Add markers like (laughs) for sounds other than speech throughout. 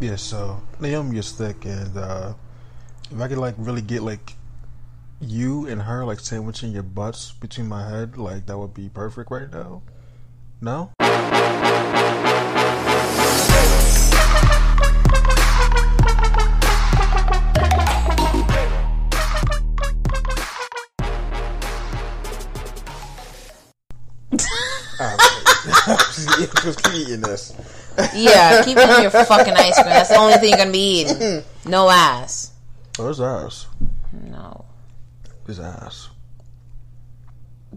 Yeah, so Naomi is thick, and uh, if I could like really get like you and her like sandwiching your butts between my head, like that would be perfect right now. No? (laughs) (laughs) Just keep eating this. Yeah, keep eating your fucking ice cream. That's the only thing you're gonna be eating. No ass. Where's ass? No. His ass.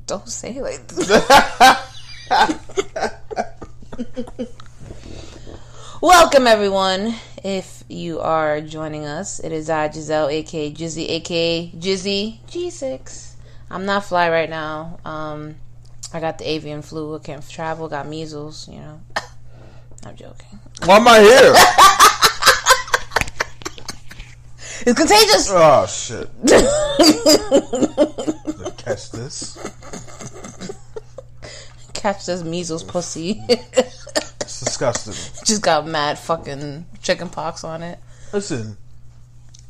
Don't say it like this. (laughs) Welcome, everyone. If you are joining us, it is I, Giselle, aka Jizzy, aka Jizzy G6. I'm not fly right now. Um, I got the avian flu. I can't travel. Got measles. You know. I'm joking. Why am I here? (laughs) It's contagious. oh shit. Catch this. Catch this measles pussy. It's disgusting. (laughs) Just got mad fucking chicken pox on it. Listen,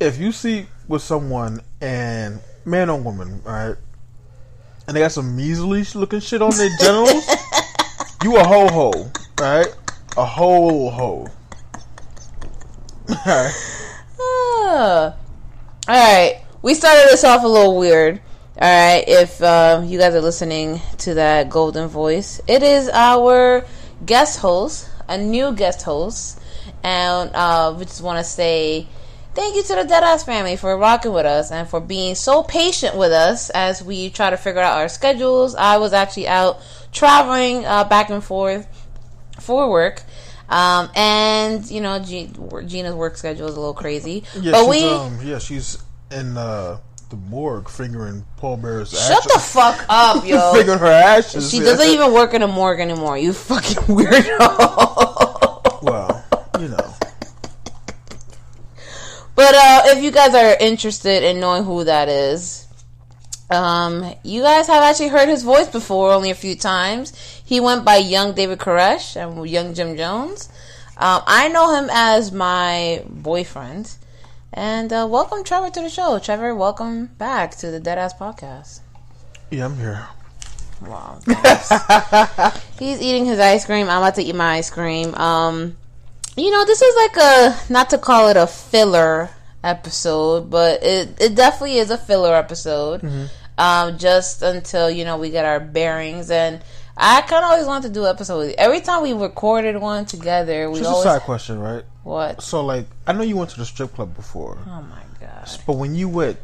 if you see with someone and man or woman, right, and they got some measly looking shit on their genitals, (laughs) you a ho ho, right? A whole ho. (laughs) Alright. Ah. All right, we started this off a little weird. All right, if uh, you guys are listening to that golden voice, it is our guest host, a new guest host, and uh, we just want to say thank you to the Deadass family for rocking with us and for being so patient with us as we try to figure out our schedules. I was actually out traveling uh, back and forth for work. Um, and you know, Gina's work schedule is a little crazy, Yeah, but she's, we um, yeah, she's in uh, the morgue fingering Paul Bearer's ashes. shut ashes. the fuck up, (laughs) yo. fingering her ashes. She yeah. doesn't even work in a morgue anymore. You fucking (laughs) weirdo. Well, you know. but uh, if you guys are interested in knowing who that is, um, you guys have actually heard his voice before, only a few times. He went by Young David Koresh and Young Jim Jones. Um, I know him as my boyfriend. And uh, welcome Trevor to the show. Trevor, welcome back to the Deadass Podcast. Yeah, I'm here. Wow. (laughs) He's eating his ice cream. I'm about to eat my ice cream. Um, you know, this is like a not to call it a filler episode, but it it definitely is a filler episode. Um, just until you know we get our bearings, and I kind of always wanted to do an episode with you. Every time we recorded one together, we Just a side question, right? what? So, like, I know you went to the strip club before, Oh my god! but when you went,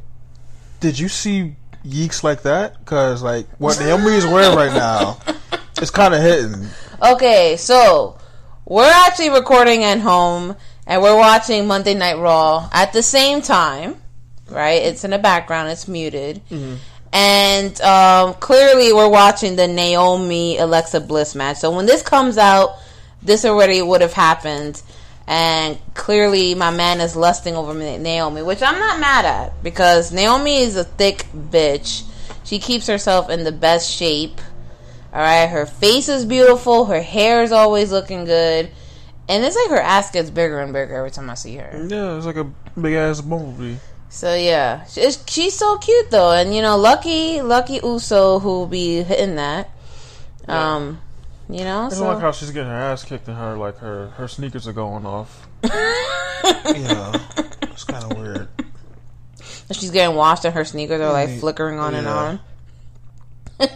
did you see yeeks like that? Because, like, what Naomi is wearing right now, (laughs) it's kind of hitting. Okay, so we're actually recording at home and we're watching Monday Night Raw at the same time, right? It's in the background, it's muted. Mm-hmm. And um, clearly, we're watching the Naomi Alexa Bliss match. So when this comes out, this already would have happened. And clearly, my man is lusting over Naomi, which I'm not mad at because Naomi is a thick bitch. She keeps herself in the best shape. All right, her face is beautiful. Her hair is always looking good, and it's like her ass gets bigger and bigger every time I see her. Yeah, it's like a big ass bumblebee. So yeah, she's, she's so cute though, and you know, lucky, lucky Uso who will be hitting that. Um, you know, I so like how she's getting her ass kicked and her like her her sneakers are going off. (laughs) you know, it's kind of weird. She's getting washed and her sneakers are like flickering on and on. (laughs)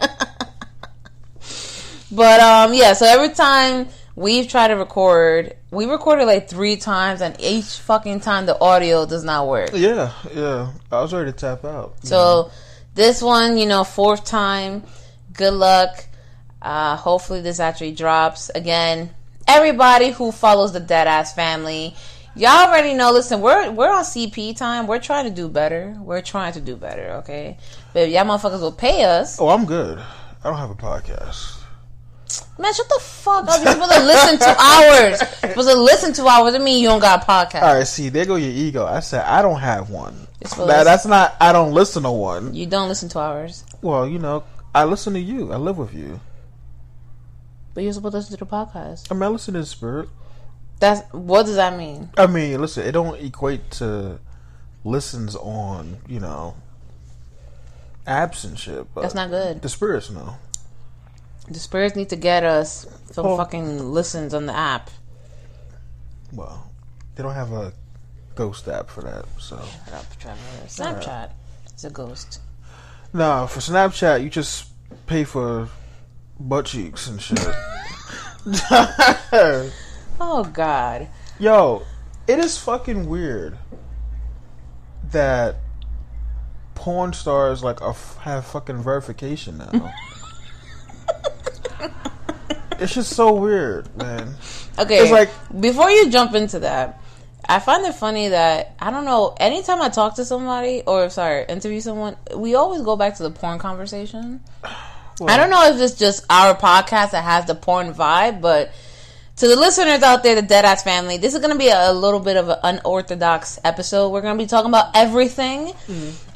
but um yeah, so every time we've tried to record, we recorded like three times and each fucking time the audio does not work. Yeah, yeah. I was ready to tap out. So this one, you know, fourth time. Good luck. Uh, hopefully this actually drops again. Everybody who follows the Deadass family, y'all already know. Listen, we're we're on CP time. We're trying to do better. We're trying to do better. Okay, but y'all motherfuckers will pay us. Oh, I'm good. I don't have a podcast. Man, shut the fuck up. You're supposed to listen to hours. You're supposed to listen to hours. I mean you don't got a podcast. All right, see, there go your ego. I said I don't have one. That, that's not. I don't listen to one. You don't listen to hours, Well, you know, I listen to you. I live with you. but you're supposed to listen to the podcast. I mean, I listen to the spirit. That's what does that mean? I mean, listen, it don't equate to listens on, you know, apps and shit. But That's not good. The spirits know. The spirits need to get us some Oh. fucking listens on the app. Well, they don't have a ghost app for that. So, Shut up, Trevor. Snapchat. is a ghost. no, for Snapchat, you just pay for butt cheeks and shit. (laughs) Oh God. Yo, it is fucking weird that porn stars like are, have fucking verification now. (laughs) it's just so weird, man. Okay. It's like- before you jump into that, I find it funny that I don't know. Anytime I talk to somebody or sorry, interview someone, we always go back to the porn conversation. I don't know if it's just our podcast that has the porn vibe, but to the listeners out there, the Deadass family, this is going to be a, little bit of an unorthodox episode. We're going to be talking about everything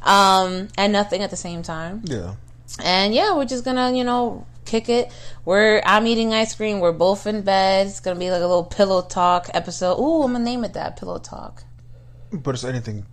um, and nothing at the same time. Yeah. And yeah, we're just gonna, you know, kick it. We're I'm eating ice cream. We're both in bed. It's gonna be like a little pillow talk episode. Ooh, I'm gonna name it that pillow talk. But it's anything.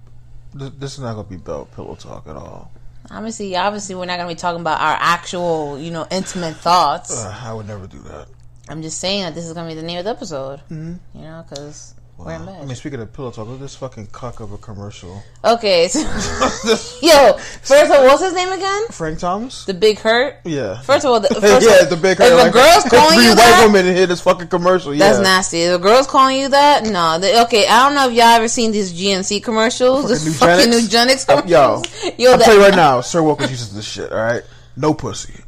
This is not gonna be about pillow talk at all. Obviously, obviously, we're not gonna be talking about our actual, you know, intimate thoughts. Uh, I would never do that. I'm just saying that this is gonna be the name of the episode. You know, because in I mean, speaking of pillow talk, look at this fucking cuck of a commercial. Okay, so, (laughs) yo, first of all, what's his name again? Frank Thomas. The Big Hurt. Yeah. First of all, the, (laughs) first yeah, of, the big. If a girl's (laughs) calling three you white that, women in here this fucking commercial. Yeah. That's nasty. The girls calling you that? No. The, okay, I don't know if y'all ever seen these GNC commercials. This fucking Nugenix? Nugenix Uh, yo, commercials. Yo, I'll that, tell you right now, Sir Wilkins uses this shit. All right, no pussy.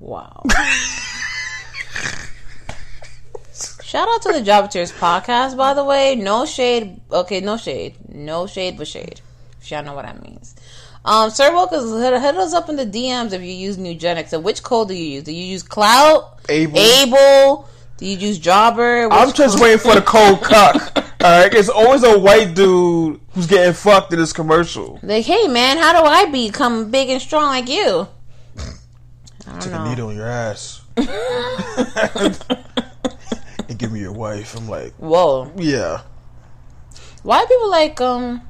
Wow. Shout out to the Job Tears podcast, by the way. No shade. Okay, no shade. No shade, but shade. If y'all know what that means. Um, Sir Wilkins, hit, hit us up in the DMs if you use Nugenix. And which code do you use? Do you use Clout? Able. Able? Do you use Jobber? I'm just code- waiting for the cold (laughs) cuck. All right, it's always a white dude who's getting fucked in this commercial. Like, hey man, how do I become big and strong like you? (laughs) I don't Take a know. needle in your ass (laughs) and give me your wife. I'm like, Whoa. yeah. Why are people like um?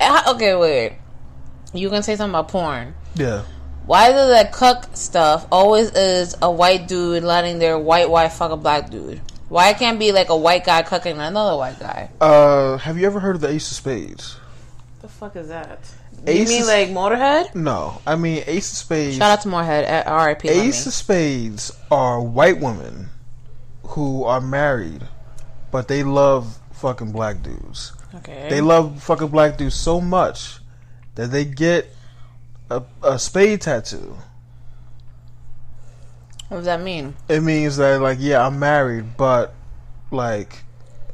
ah, Okay, wait. You gonna say something about porn? Yeah. Why does that cuck stuff always is a white dude letting their white wife fuck a black dude? Why it can't be like a white guy cucking another white guy? Uh, have you ever heard of the Ace of Spades? What the fuck is that? Ace you mean is- like Motorhead? No, I mean Ace of Spades. Shout out to Motorhead. R.I.P. Ace of Spades are white women who are married, but they love fucking black dudes. Okay. They love fucking black dudes so much that they get a, a spade tattoo. what does that mean? It means that like, yeah, I'm married, but like,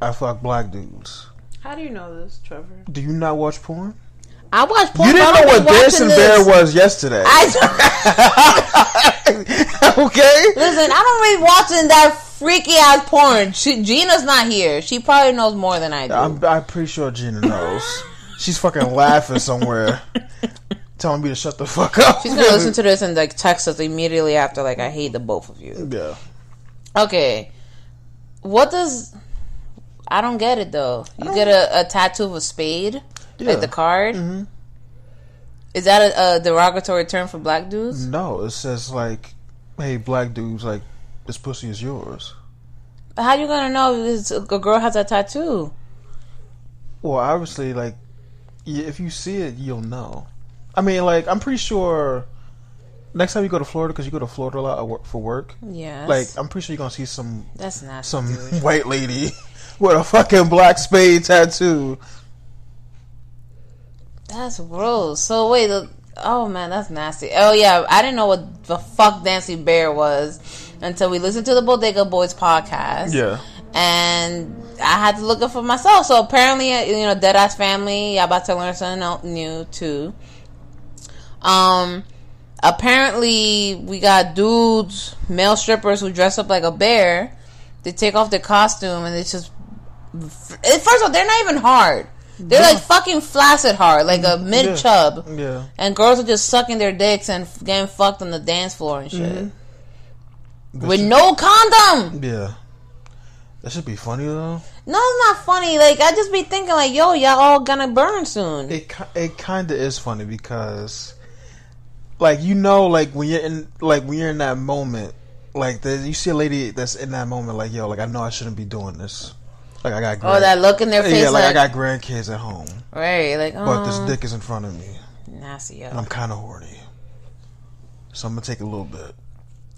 I fuck black dudes. How do you know this, Trevor? Do you not watch porn? I watch porn. You didn't know what be this and watching this. was yesterday. I (laughs) okay. listen. I don't really watching that freaky ass porn. She, Gina's not here. She probably knows more than I do. I'm, I'm pretty sure Gina knows. She's fucking laughing somewhere, telling me to shut the fuck up. She's gonna listen to this and like text us immediately after. Like, I hate the both of you. Yeah. Okay, what does? I don't get it though. You get a, a tattoo of a spade, Yeah. like the card. Mm-hmm. Is that a, a derogatory term for black dudes? No, it says like, "Hey, black dudes, like this pussy is yours." How you gonna know if this, a girl has a tattoo? Well, obviously, like if you see it, you'll know. I mean, like I'm pretty sure. Next time you go to Florida, because you go to Florida a lot for work, Yeah. like I'm pretty sure you're gonna see some that's nasty. some dude. (laughs) white lady (laughs) with a fucking black spade tattoo. That's gross. So wait, the, oh man, that's nasty. Oh yeah, I didn't know what the fuck Dancing Bear was until we listened to the Bodega Boys podcast. Yeah, and I had to look it for myself. So apparently, uh, you know, Deadass Family, y'all about to learn something new too. Um, apparently we got dudes, male strippers who dress up like a bear. They take off their costume and it's just. First of all, they're not even hard. They're like fucking flaccid hard, like a mid chub. yeah. And girls are just sucking their dicks and getting fucked on the dance floor and shit. Mm-hmm. With no condom! Yeah. That should be funny though. No, it's not funny. Like I just be thinking, like, yo, y'all all gonna burn soon. It it kind of is funny because, like you know, like when you're in like when you're in that moment, like the, you see a lady that's in that moment, like yo, like I know I shouldn't be doing this. Like I got oh, that look in their face, yeah, like, like, I got grandkids at home, right, like, oh, but this uh-huh. dick is in front of me, nasty. and. I'm kind of horny, so I'm gonna take a little bit.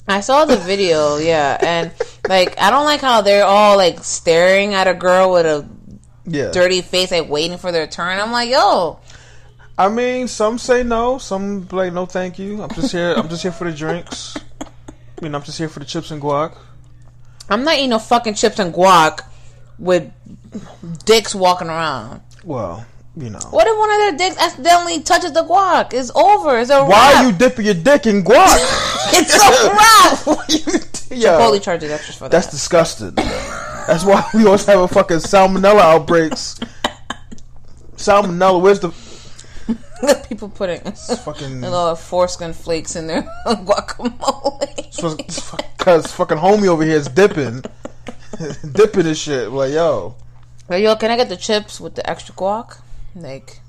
I saw the video, (laughs) yeah, and like, I don't like how they're all like staring at a girl with a Yeah, dirty face, like waiting for their turn. I'm like, yo, I mean, some say no, some like no, thank you. I'm just here. I'm just here for the drinks. I mean, I'm just here for the chips and guac. I'm not eating no fucking chips and guac with dicks walking around. Well, you know. What if one of their dicks accidentally touches the guac? It's over. It's a Why wrap. are you dipping your dick in guac? (laughs) It's a wrap. (laughs) You- Yo, Chipotle charges extras for that's that. disgusting. That's why we always have a fucking salmonella outbreaks. Salmonella, where's the (laughs) People putting fucking? a lot of foreskin flakes in their guacamole. Because fucking homie over here is dipping, (laughs) dipping this shit. Like yo, But yo, can I get the chips with the extra guac? Like,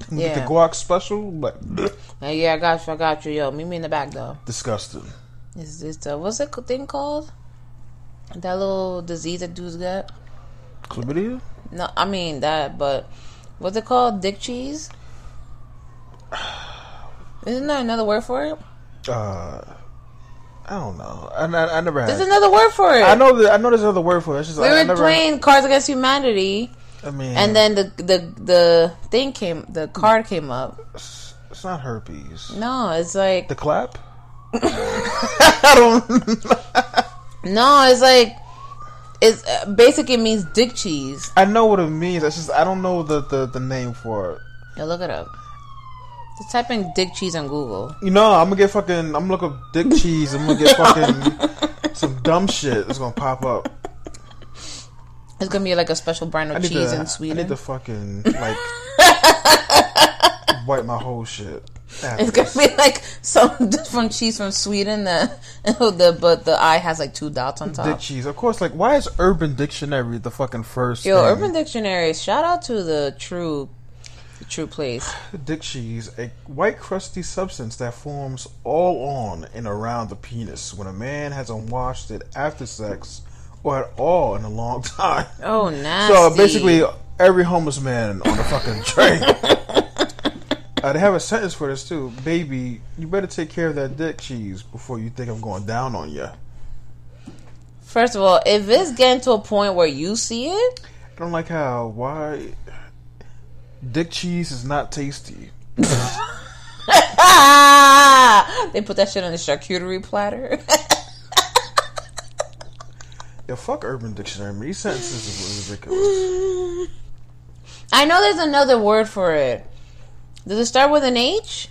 get the Yeah. guac special. Like (laughs) yeah, yeah, I got you, I got you. Yo, meet me in the back though. disgusting. Is this the what's that thing called? That little disease that dudes get? Chlamydia. No, I mean that, but what's it called? Dick cheese? (sighs) Isn't there another word for it? Uh, I don't know. I, I, I never had. There's another word for it. I know that. I know there's another word for it. It's just We I, I were never. playing Cards Against Humanity, I mean, and then the the the thing came, the card came up. it's, not herpes. No, it's like The clap. (laughs) I don't. (laughs) no, it's like it's uh, basically means dick cheese. I know what it means. It's just I don't know the, the, the name for it. Yeah, look it up. Just type in dick cheese on Google. You know, I'm gonna get fucking. I'm gonna look up dick (laughs) cheese. I'm gonna get fucking some dumb shit that's gonna pop up. It's gonna be like a special brand of cheese to. in I Sweden. need to fucking like (laughs) wipe my whole shit. It's gonna this. be like some (laughs) different cheese from Sweden. That uh, the but the eye has like two dots on top. Dick cheese, of course. Like, why is Urban Dictionary the fucking first? Yo, thing? Urban Dictionary. Shout out to the true, the true place. (sighs) Dick cheese, a white crusty substance that forms all on and around the penis when a man hasn't washed it after sex or at all in a long (laughs) time. Oh, nasty. So basically, every homeless man on the fucking (laughs) train. uh, they have a sentence for this too, baby. You better take care of that dick cheese before you think I'm going down on you. First of all, if it's getting to a point where you see it, I don't like how why dick cheese is not tasty. (laughs) they put that shit on the charcuterie platter. (laughs) Yeah, fuck Urban Dictionary. These sentences are ridiculous. I know there's another word for it. Does it start with an H?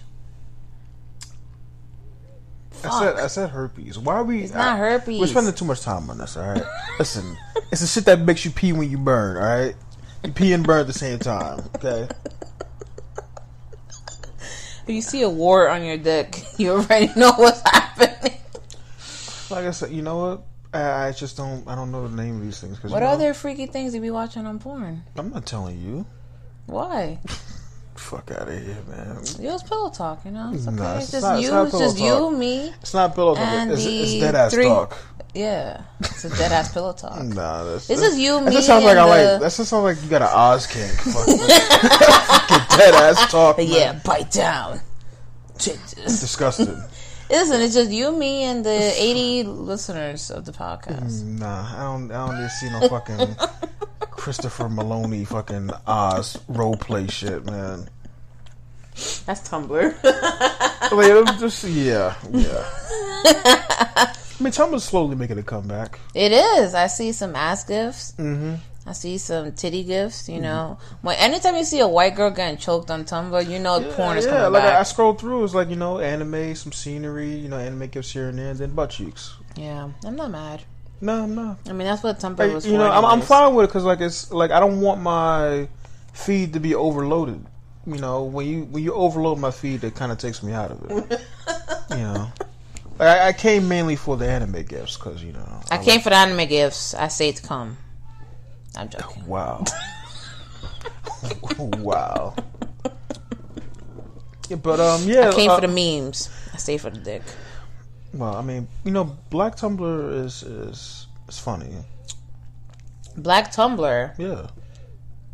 I said I said herpes. Why are we? It's not herpes. We're spending too much time on this. All right. Listen, it's the shit that makes you pee when you burn. All right. You pee and burn at the same time. Okay. If you see a wart on your dick, (laughs) you already know what's happening. Like I said, you know what? I, I just don't. I don't know the name of these things. Cause What you know, other freaky things you be watching on porn? I'm not telling you. Why? (laughs) Fuck out of here, man. It was pillow talk, you know. It's okay. Nah, it's it's just not- it's you. It's, just talk. you, me. It's not pillow talk. It's, it's dead ass three- talk. Yeah, it's a dead ass pillow talk. (laughs) Nah, that's, This is you, That me, just sounds like and I the- like. That just sounds like you got an Oz (laughs) fucking dead ass talk. man. Yeah, bite down. This. disgusted. (laughs) Listen, it's just you, me, and the eighty listeners of the podcast. Nah, I don't. I don't need to see no fucking Christopher Meloni fucking Oz role play shit, man. That's Tumblr. (laughs) Like, was just yeah, yeah. I mean, Tumblr's slowly making a comeback. it is. I see some ass gifts. Mm-hmm. I see some titty gifts. You know, when anytime you see a white girl getting choked on Tumblr, you know porn is yeah, coming like I, I back. scrolled through, it's like you know, anime, some scenery, you know, anime gifts here and there, and then butt cheeks. yeah, I'm not mad. No, no. I mean, that's what Tumblr Like, was you know, I'm, I'm fine with it because like it's like I don't want my feed to be overloaded. You know, when you when you overload my feed, it kind of takes me out of it. (laughs) you know, like, I, I came mainly for the anime gifts because you know I came for the anime gifts. I say to come. I'm joking. Wow. (laughs) (laughs) wow. Yeah, but um, yeah. I came uh, for the memes. I stay for the dick. Well, I mean, you know, Black Tumblr is is is funny. Black Tumblr. Yeah.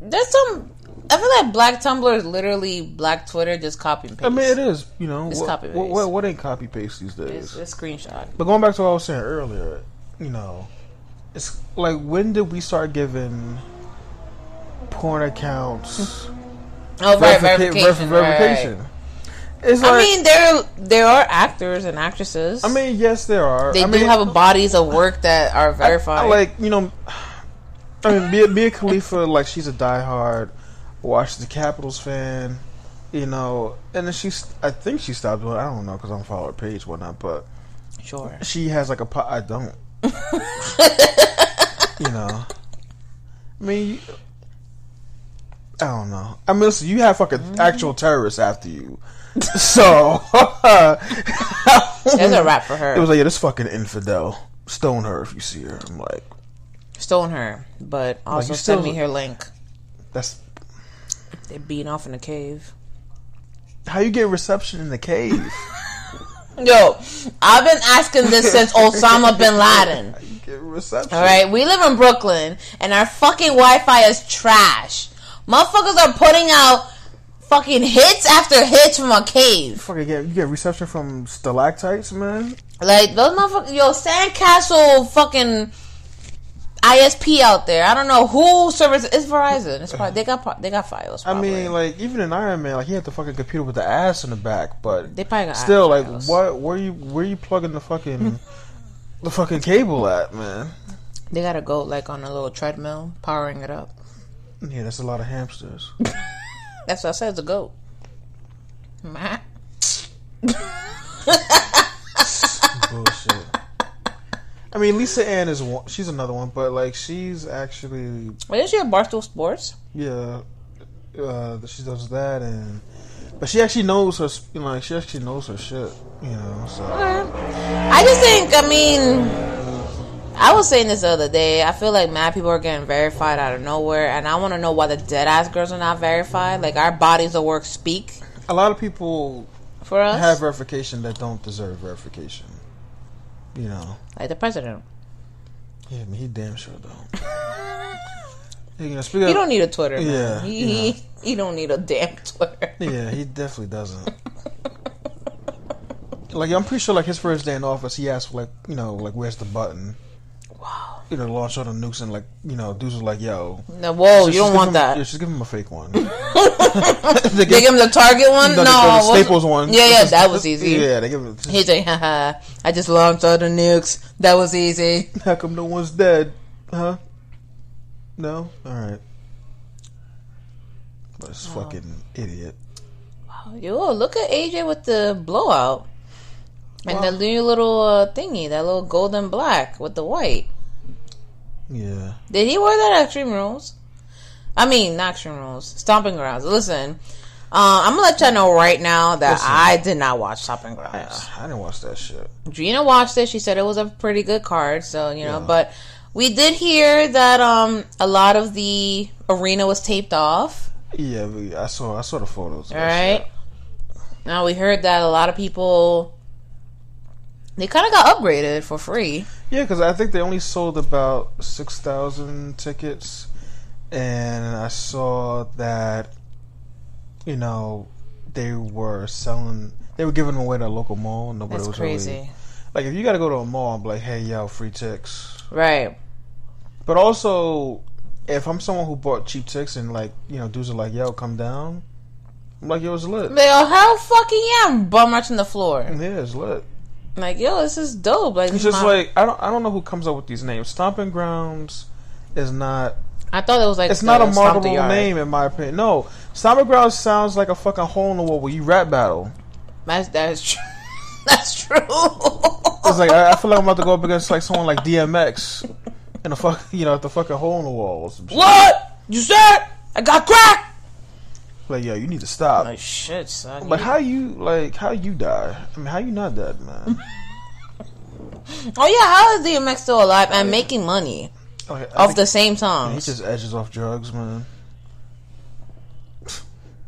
There's some. I feel like Black Tumblr is literally Black Twitter, just copy and paste. I mean, it is. You know, It's what, copy what, paste. what, what ain't copy paste these days? It's, it's screenshot. But going back to what I was saying earlier, you know, it's like when did we start giving porn accounts (laughs) Oh, right, verification. ver- right. It's like, I mean, there there are actors and actresses. I mean, yes, there are. they I do mean, have bodies of work that are verified. I, like you know, (sighs) I mean, Mia, Mia Khalifa, like she's a diehard Washington Capitals fan, you know, and then she's, I think she stopped doing. I don't know because I don't follow her page, whatnot, but sure. she has like a. pot. I don't. (laughs) you know, I mean, I don't know. I mean, listen, you have fucking mm-hmm. actual terrorists after you, so (laughs) There's a rap for her. It was like, yeah, this fucking infidel. Stone her if you see her. I'm like, Stone her, but also you send me her link. that's They're beating off in the cave. how you get reception in the cave. (laughs) Yo, I've been asking this since (laughs) Osama bin Laden. How you get reception? All right, we live in Brooklyn, and our fucking Wi-Fi is trash. Motherfuckers are putting out fucking hits after hits from a cave. Fucking get you get reception from stalactites, man. Like those motherfuckers, yo, Sandcastle fucking ISP out there. I don't know who service. It's Verizon. It's probably they got they got files. I mean, like even in Iron Man, like he had the fucking computer with the ass in the back, but they probably got still, like, files. what? Where you where you plugging the fucking (laughs) the fucking cable at, man? They gotta go like on a little treadmill, powering it up. Yeah, that's a lot of hamsters. (laughs) That's what I said. It's a goat. Matt. Bullshit. I mean, Lisa Ann is one. She's another one, but like she's actually Wait, is she at Barstool Sports? yeah. Uh, she does that, and but she actually knows her. You know, like she actually knows her shit. You know, so I just think, I mean, I was saying this the other day. I feel like mad people are getting verified out of nowhere, and I want to know why the dead ass girls are not verified. Like our bodies of work speak a lot of people for us, have verification that don't deserve verification. You know, like the president. yeah, I mean, he damn sure don't. (laughs) you know, speaking He don't need a Twitter. Man. Yeah, he, he (laughs) he don't need a damn Twitter. Yeah, he definitely doesn't. (laughs) like I'm pretty sure, like his first day in office, he asked, like, you know, like, where's the button? Wow. You know, launch all the nukes, and like, you know, dudes was like, yo, No, whoa, So you don't want him- that. Yeah, just give him a fake one. (laughs) They give him the Target one. No, No, Staples one. Yeah, yeah, that was easy. Yeah, they give him. He's like, haha, I just launched all the nukes. That was easy. (laughs) How come no one's dead? Huh? No. All right. But this fucking idiot. Wow, Yo, look at AJ with the blowout. And Wow. the new little uh, thingy, that little golden black with the white. Yeah. Did he wear that at Extreme Rules? I mean, not Extreme Rules. Stomping Grounds. Listen, uh, I'm gonna let y'all know right now that Listen. I did not watch Stomping Grounds. I didn't watch that shit. Gina watched it. She said it was a pretty good card. So you know, Yeah. but we did hear that um a lot of the arena was taped off. Yeah, I saw I saw the photos. All right. Right. Now we heard that a lot of people they kind of got upgraded for free. Yeah, because I think they only sold about six thousand tickets, and I saw that you know they were selling. They were giving them away to a local mall. Nobody That's was crazy. really like if you got to go to a mall be like, hey, yo, free tickets. Right. But also, if I'm someone who bought cheap tickets and like you know dudes are like, yo, come down. I'm like, yo, it's lit. They go, hell fucking yeah, I'm bum rushing the floor. Yeah, it's lit. Like, yo, this is dope. Like, It's just my- like I don't I don't know who comes up with these names. Stomping Grounds is not I thought it was like it's not a the Stomp the marketable name in my opinion. No, Stomping Grounds sounds like a fucking hole in the wall where you rap battle. That's that's true. (laughs) that's true. It's like I, I feel like I'm about to go up against like someone like DMX (laughs) in a fuck you know at the fucking hole in the wall. What you said? I got crack. Like yo, you need to stop. Like shit, son. But You- how you like how you die? I mean, how you not dead, man? (laughs) oh yeah, how is DMX still alive and making money oh, Okay, off think the same song? he just edges off drugs, man.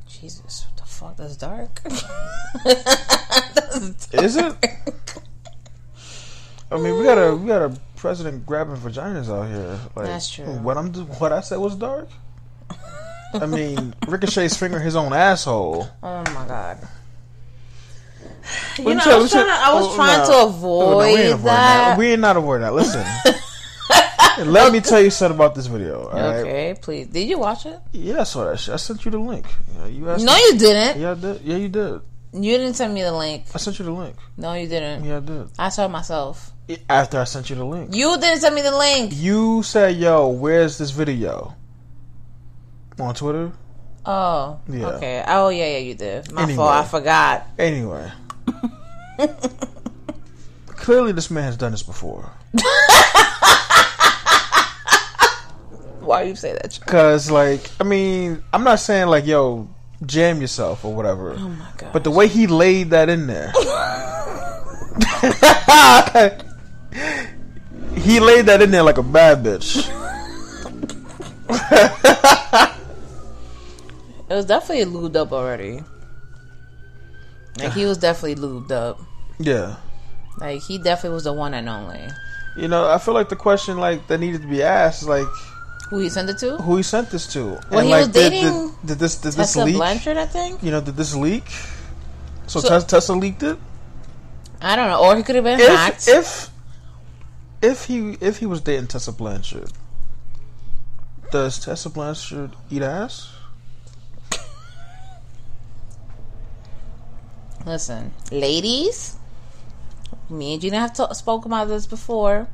Jesus, what the fuck? That's dark. (laughs) That's dark. Is it? I mean, we got a we got a (laughs) president grabbing vaginas out here. Like, That's true. What I'm what I said was dark. I mean, Ricochet's finger his own asshole. Oh my god. (sighs) You Let know, tell I you- was trying to, I was oh, trying no. to Oh, no, avoid we ain't avoiding that. We ain't not avoiding that. Listen, (laughs) let me tell you something about this video. All right? Okay, please. Did you watch it? Yeah, I saw that shit. I sent you the link. You asked. No, me- you didn't. Yeah, I did. Yeah, you did. You didn't send me the link. I sent you the link. No, you didn't. Yeah, I did. I saw it myself. After I sent you the link. You didn't send me the link. You said, "Yo, where's this video?" On Twitter. Oh, Yeah. okay. Oh, yeah, yeah, you did. My Anyway. fault. I forgot. Anyway, (laughs) clearly this man has done this before. Why you say that? Cause, like, I mean, I'm not saying like, "Yo, jam yourself" or whatever. Oh my god. But the way he laid that in there, (laughs) he laid that in there like a bad bitch. (laughs) it was definitely lubed up already. Like he was definitely lubed up. Yeah. Like he definitely was the one and only. You know, I feel like the question like that needed to be asked is like Who he sent it to? who he sent this to. Well, and he like was did, dating did, did this did this leak? Blanchard, I think. You know, did this leak? So, So- Tessa, Tessa leaked it. I don't know, or he could have been hacked. If if if he if he was dating Tessa Blanchard, does Tessa Blanchard eat ass? Listen, ladies, me and Gina have ta- spoke about this before.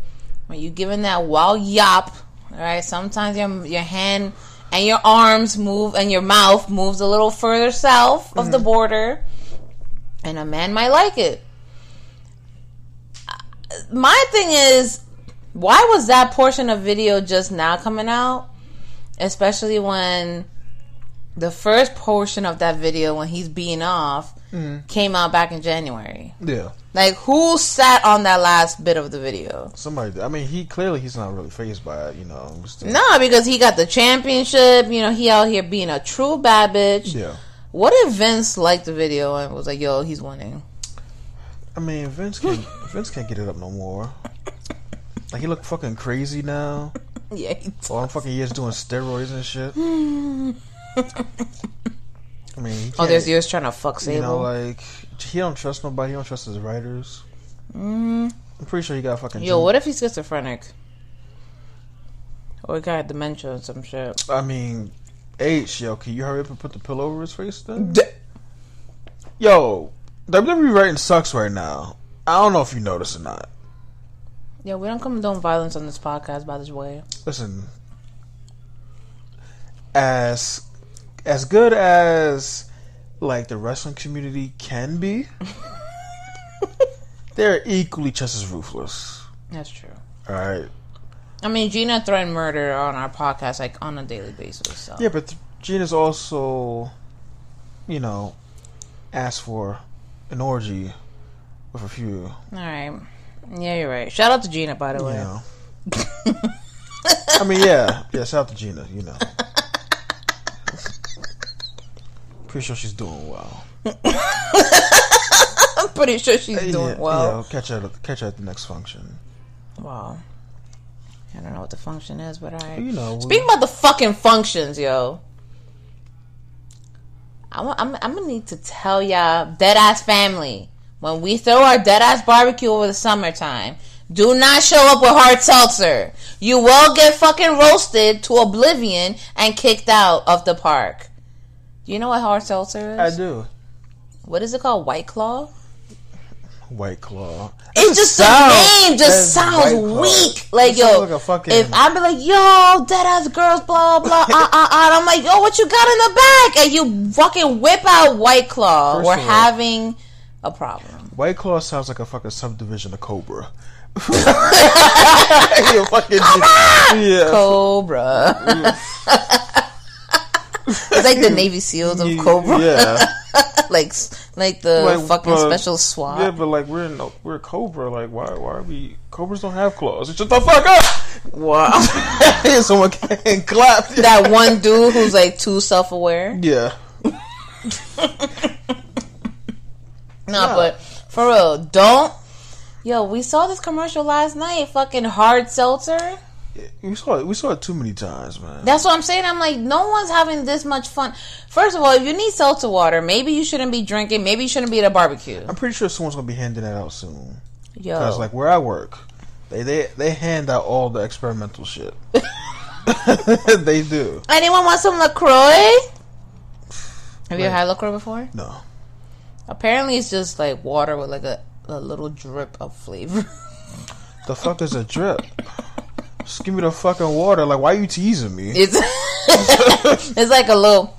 When you giving that wild yop, all right, sometimes your your hand and your arms move and your mouth moves a little further south of the mm-hmm. border, and a man might like it. My thing is, why was that portion of video just now coming out? Especially when the first portion of that video, when he's being off, Mm. came out back in January. Yeah, Like, who sat on that last bit of the video? somebody. I mean, he clearly he's not really phased by it. You know, still- No, because he got the championship. You know, he out here being a true bad bitch. Yeah, What if Vince liked the video and was like, "Yo, he's winning"? I mean, Vince can't (laughs) Vince can't get it up no more. Like he look fucking crazy now. (laughs) Yeah. He All them fucking years doing steroids and shit. (laughs) I mean, oh, there's yours trying to fuck Sable. You know, like he don't trust nobody. He don't trust his writers. mm. I'm pretty sure he got fucking. Yo, what if he's schizophrenic? Or he got dementia or some shit. I mean, H, yo, can you hurry up and put the pillow over his face then? D- Yo, WWE writing sucks right now. I don't know if you notice or not. Yeah, we don't condone violence on this podcast, by the way. Listen, as as good as like the wrestling community can be, (laughs) they're equally just as ruthless. That's true. All right. I mean, Gina threatened murder on our podcast like on a daily basis. So Yeah, but Gina's also, you know, asked for an orgy with a few. all right. Yeah, you're right. Shout out to Gina, by the You way. know. (laughs) I mean, yeah, yeah. Shout out to Gina. You know, Pretty sure she's doing well. (laughs) I'm pretty sure she's doing well. Yeah, I'll catch her. At, catch her at the next function. Wow. I don't know what the function is, but I. You know, Speaking about the fucking functions, yo. I'm, I'm, I'm gonna need to tell y'all, dead ass family, when we throw our dead ass barbecue over the summertime, do not show up with hard seltzer. You will get fucking roasted to oblivion and kicked out of the park. Do you know what hard seltzer is? I do. What is it called? White Claw? White Claw. It's just the name just sounds weak. Like It yo, like a fucking- if I be like yo, dead ass girls, blah blah, uh, uh, uh, I'm like yo, what you got in the back? And you fucking whip out White Claw. First We're all- having a problem. White Claw sounds like a fucking subdivision of Cobra. (laughs) (laughs) you fucking yeah. Cobra. (laughs) it's like the Navy SEALs of (laughs) Cobra, Yeah, (laughs) like like the Like, fucking but- special SWAT. yeah, but like we're in, we're Cobra. Like why why are we Cobras don't have claws? Shut the fuck up! Wow. (laughs) Someone can clap. that one dude who's like too self aware. Yeah, No, Yeah. but for real, don't. Yo, we saw this commercial last night. Fucking hard seltzer. We saw it. We saw it too many times, man. That's what I'm saying. I'm like, no one's having this much fun. First of all, if you need seltzer water, maybe you shouldn't be drinking. Maybe you shouldn't be at a barbecue. I'm pretty sure someone's gonna be handing that out soon. Yo, Cause like where I work, they they they hand out all the experimental shit. (laughs) (laughs) they do. anyone want some Lacroix? Have you Like- had Lacroix before? No. Apparently, it's just like water with like a, a little drip of flavor. The fuck is a drip? (laughs) Just give me the fucking water. Like, why are you teasing me? it's (laughs) it's like a little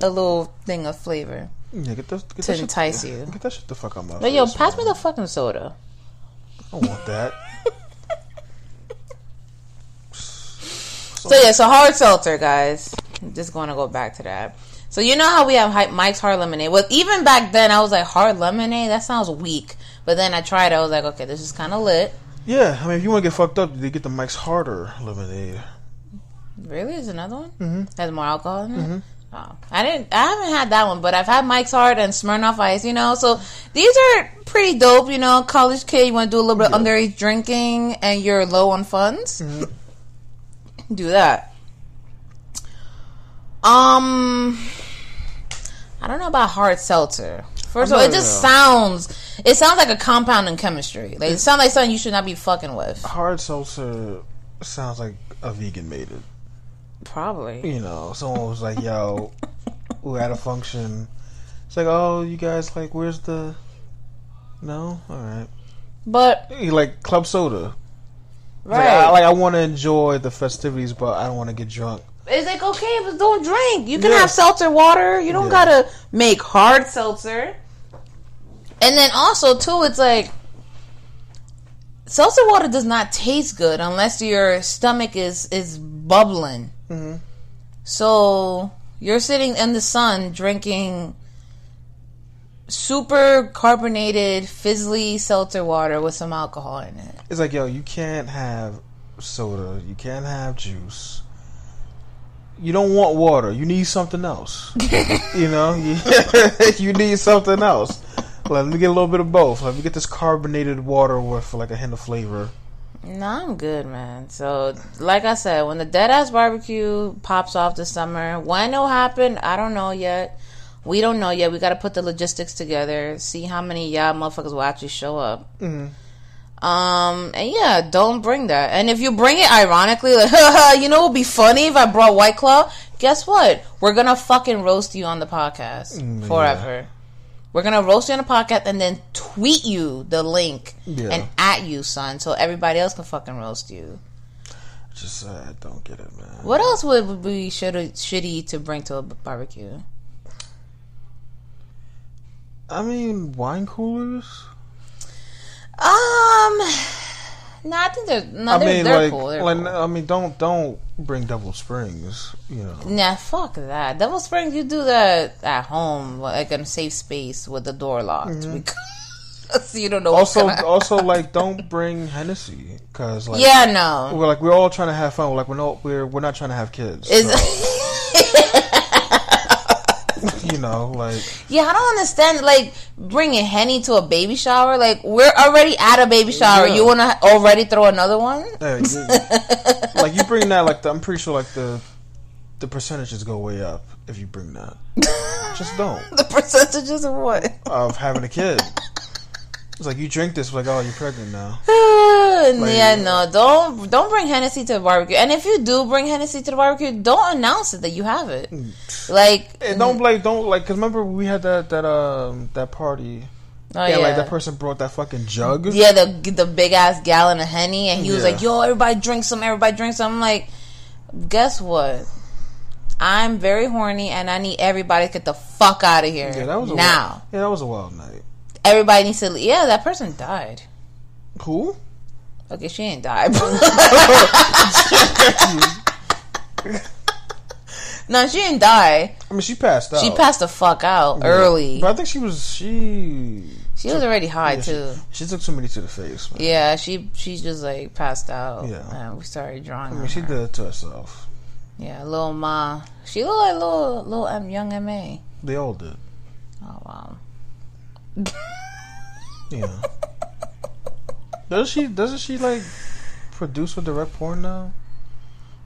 a little thing of flavor. Yeah, get this, get To that shit- entice you. Get that shit the fuck out my But yo, pass me the fucking soda. I don't want that. So yeah, so hard seltzer, guys. I'm just going to go back to that. So you know how we have Mike's hard lemonade. Well, even back then, I was like hard lemonade. That sounds weak. But then I tried. it. I was like, okay, this is kind of lit. Yeah, I mean, if you want to get fucked up, they get the Mike's Harder lemonade. Really, is another one Mhm. has more alcohol in it. Oh, I didn't. I haven't had that one, but I've had Mike's Hard and Smirnoff Ice. You know, so these are pretty dope. You know, college kid, you want to do a little bit of underage drinking, and you're low on funds. Do that. Um, I don't know about hard seltzer. First of all, it just sounds. It sounds like a compound in chemistry. Like it sounds like something you should not be fucking with. Hard seltzer sounds like a vegan made it. Probably. You know, someone was like, "Yo, (laughs) we're at a function." It's like, "Oh, you guys like, where's the?" No, all right. But You like club soda. Right. Like, I, like I want to enjoy the festivities, but I don't want to get drunk. It's like okay, but don't drink. You can Yeah. have seltzer water. You don't Yeah. gotta make hard seltzer. And then also too, it's like seltzer water does not taste good unless your stomach is is bubbling. Mhm. So you're sitting in the sun drinking super carbonated, fizzly seltzer water with some alcohol in it. It's like, yo, you can't have soda. You can't have juice. You don't want water. You need something else. (laughs) you know, you, (laughs) you need something else. Let me get a little bit of both. Let me get this carbonated water with like a hint of flavor. No, I'm good, man. So, like I said, when the dead ass barbecue pops off this summer, when it'll happen, I don't know yet. We don't know yet. We got to put the logistics together, see how many y'all motherfuckers will actually show up. Mhm. Um, and yeah, don't bring that. And if you bring it ironically, like, (laughs) you know, it would be funny if I brought White Claw. Guess what? We're gonna fucking roast you on the podcast Mm, forever. We're gonna roast you on the podcast and then tweet you the link Yeah. and at you, son, so everybody else can fucking roast you. Just uh, I don't get it, man. What else would be should shitty to bring to a barbecue? I mean, wine coolers. Um, no, I think they're no, I they're, mean, they're like, cool. They're like, cool. I mean, don't don't bring Devil Springs. You know, Nah, fuck that. Devil Springs, you do that at home, like in a safe space with the door locked, because (laughs) you don't know. what's Mm-hmm. also gonna- (laughs) also like don't bring Hennessy because like yeah, no. we're like we're all trying to have fun. We're like we're not we're we're not trying to have kids. Is so- (laughs) you know, like Yeah, I don't understand. Like bringing henny to a baby shower. Like we're already at a baby shower. Yeah. You want to already throw another one? hey, you- (laughs) like you bring that, like the, I'm pretty sure, like the the percentages go way up if you bring that. (laughs) Just don't the percentages of what? of having a kid. It's like you drink this, like oh, you're pregnant now. (sighs) yeah, no, don't don't bring Hennessy to the barbecue. And if you do bring Hennessy to the barbecue, don't announce it that you have it. Like, And don't like, don't like, cause remember we had that that um that party. oh, yeah, yeah, like that person brought that fucking jug. yeah, the the big ass gallon of henny, and he was Yeah. like, "Yo, everybody drink some, everybody drink some." I'm like, guess what? I'm very horny, and I need everybody to get the fuck out of here Yeah, that was a now. Wild, yeah, that was a wild night. Everybody needs to. Yeah, that person died. Who? Okay, she ain't died. (laughs) no, she didn't die. I mean, she passed out. She passed the fuck out early. but I think she was she. She was already high yeah, too. She, she took somebody to the face. Man. Yeah, she she just like passed out. Yeah. and we started drawing. I mean, she her. did it to herself. Yeah, little ma. She looked like little little um, Young M.A. They all did. Oh wow. Yeah. Does she? Doesn't she like produce or direct porn now?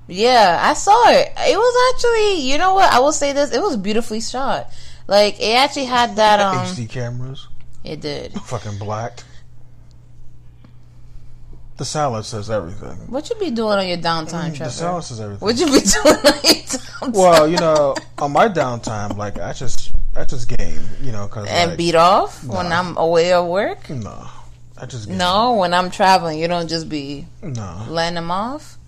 Yeah, I saw it. It was actually, you know what? I will say this: it was beautifully shot. Like it actually had that. Um, HD cameras, it did. fucking black. The salad says everything. What you be doing on your downtime, Mm, The salad says everything. What you be (laughs) doing on your downtime? Well, you know, on my downtime, like I just, I just game, you know, cause and like, beat off when I'm away at work. no, I just game. No, when I'm traveling, you don't just be no, letting them off.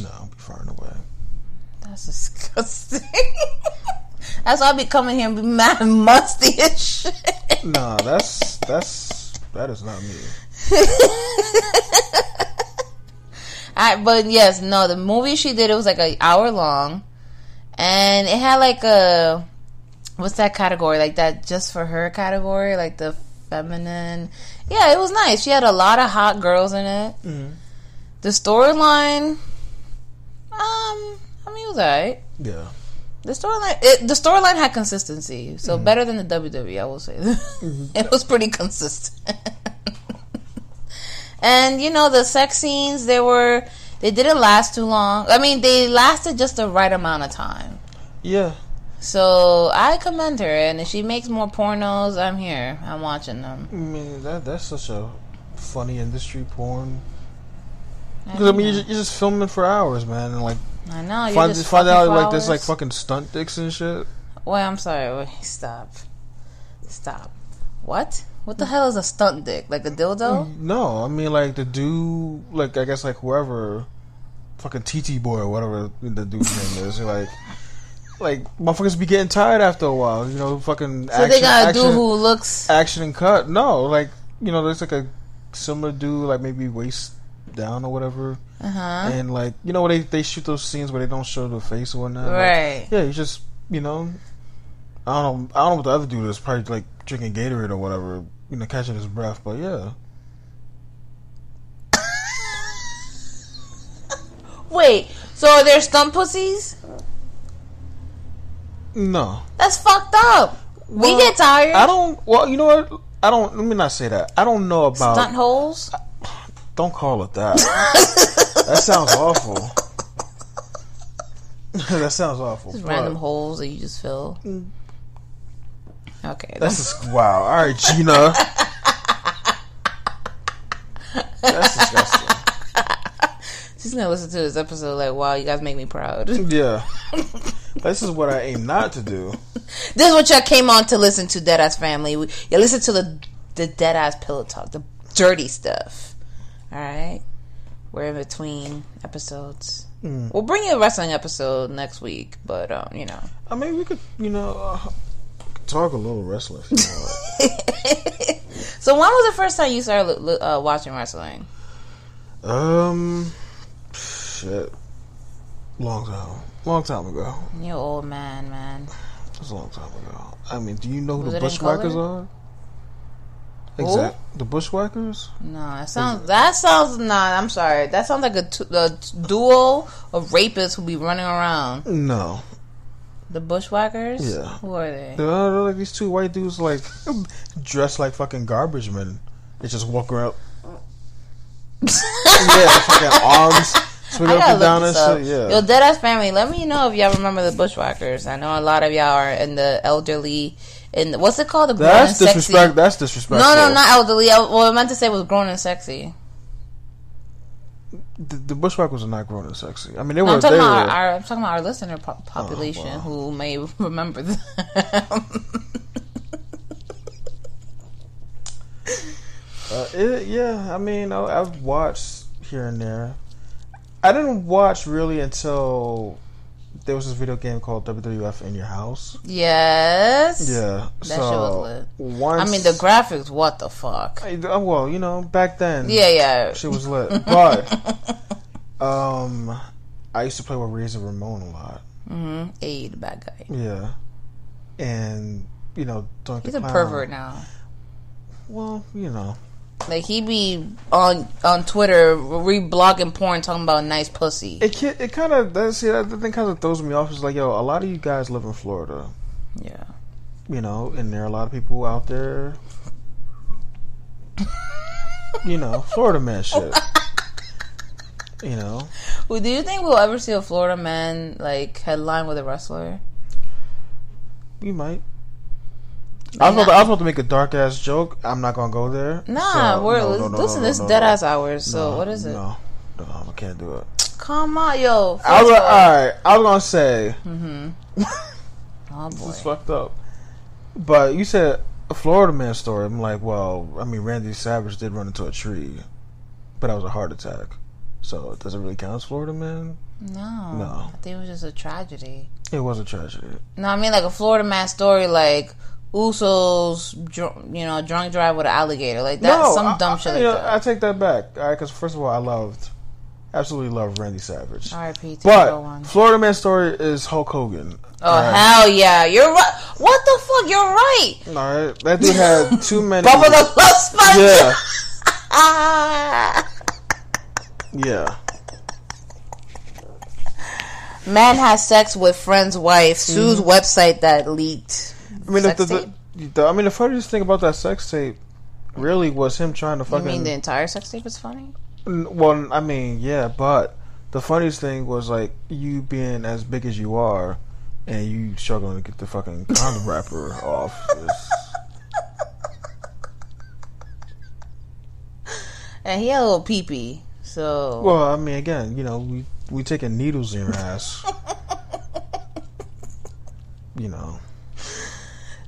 no, I'll be far and away. That's disgusting. (laughs) That's why I be coming here and be mad and musty and shit. No, that's that's that is not me. (laughs) I, but yes, no, the movie she did it was like an hour long, and it had like a what's that category like that just for her category like the feminine. Yeah, it was nice. She had a lot of hot girls in it. Mhm. The storyline, um, I mean, it was alright. Yeah, The storyline, it, the storyline had consistency, so better than the WWE. I will say, (laughs) it was pretty consistent. (laughs) and you know, the sex scenes they were they didn't last too long. I mean, they lasted just the right amount of time. yeah. So I commend her, and if she makes more pornos, I'm here. I'm watching them. I mean, that that's such a funny industry porn. Because I mean, you're just, you're just filming for hours, man, and like I know. Find just find out like there's like fucking stunt dicks and shit. Wait, I'm sorry. Wait, stop. Stop. What? What the hell is a stunt dick? Like a dildo? No, I mean like the dude, like I guess like whoever, fucking TT boy or whatever the dude's name is, like. Like motherfuckers be getting tired after a while, you know. Fucking So they got a dude who looks. action and cut. No, like you know, there's like a similar dude, like maybe waist down or whatever, Uh huh. and like you know, they they shoot those scenes where they don't show the face or whatnot. Like, Right. yeah, you just you know, I don't know, I don't know what the other dude is. Probably like drinking Gatorade or whatever, you know, catching his breath. But yeah, (laughs) Wait. So are there stunt pussies? No, That's fucked up. Well, we get tired. I don't. Well, you know what? I don't. Let me not say that. I don't know about. stunt holes. Don't call it that. (laughs) that sounds awful. (laughs) that sounds awful. Just random holes that you just fill. Mm. Okay. That's just, wow. All right, Gina. (laughs) That's disgusting. She's gonna listen to this episode like, wow, you guys make me proud. (laughs) Yeah. This is what I aim not to do. This is what y'all came on to listen to, Deadass Family. You listen to the the Deadass Pillow Talk, the dirty stuff. All right, we're in between episodes. Mm. We'll bring you a wrestling episode next week, but um, you know. I mean, we could, you know, uh, talk a little wrestling. You want. (laughs) so when was the first time you started uh, watching wrestling? um, shit, long time, long time ago. You old man, man. It was a long time ago. I mean, do you know who Was the Bushwhackers are? Exact. The Bushwhackers? No, that sounds. That sounds. Nah, I'm sorry. That sounds like a, t- a duo of rapists who be running around. No. The Bushwhackers. Yeah. Who are they? They're, they're like these two white dudes, like dressed like fucking garbage men. They just walk around. (laughs) yeah, fucking arms I up and down and shit. Yeah. Yo, Deadass family, let me know if y'all remember the Bushwhackers. I know a lot of y'all are in the elderly. In what's it called? The grown That's and disrespect. sexy. That's disrespectful. No, no, not elderly. I, what I meant to say was grown and sexy. The, the bushwhackers are not grown and sexy. I mean, they No, were. I'm talking they about our, were. our, I'm talking about our listener po- population wow. who may remember them. (laughs) Uh, it, yeah, I mean, I, I've watched here and there. I didn't watch really until there was this video game called WWF in Your House. yes. Yeah, That so shit was lit. Once, I mean, the graphics. What the fuck? I- uh, well, you know, back then, Yeah, yeah. she was lit. (laughs) But um, I used to play with Razor Ramon a lot. Mm-hmm. Hey, the bad guy. Yeah, and you know, Doink He's a pervert now. Well, you know, Like he be on on Twitter reblogging porn talking about nice pussy. it it kind of see that thing kind of throws me off. It's like, yo, a lot of you guys live in Florida. Yeah. you know, and there are a lot of people out there, you know, (laughs) Florida man shit. You know, Well, do you think we'll ever see a Florida man like headline with a wrestler? We might. I was, about to, I was about to make a dark ass joke. I'm not gonna go there. Nah, So, we're no, no, no, listen. this no, dead ass hours. So what is it? No, no, I can't do it. Come on, yo. I was all- right. I was gonna say mm-hmm. Oh boy. (laughs) it's fucked up, but you said a Florida man story. I'm like, well, I mean, Randy Savage did run into a tree, but that was a heart attack. So does it really count as Florida man? No. No. I think it was just a tragedy. It was a tragedy. No, I mean like a Florida man story, like Usos, dr- you know, drunk drive with an alligator, like that. some I- dumb I, shit like know, I take that back. Because first of all, I loved, absolutely loved Randy Savage. R.I.P. But one. Florida Man story is Hulk Hogan. Oh Alright. hell yeah! You're right. What the fuck? You're right. All right, that dude had (laughs) too many. Bubba the Love Sponge. yeah, Ah. (laughs) yeah. Man has sex with friend's wife. Sue's Mm-hmm. website that leaked. I mean, the, the, the, the- I mean, the funniest thing about that sex tape really was him trying to fucking. You mean the entire sex tape is funny? Well, I mean, yeah, but the funniest thing was like you being as big as you are, and you struggling to get the fucking condom (laughs) wrapper off. And he had a little peepee. So Well, I mean, again, you know, we we taking needles in your ass. (laughs) you know,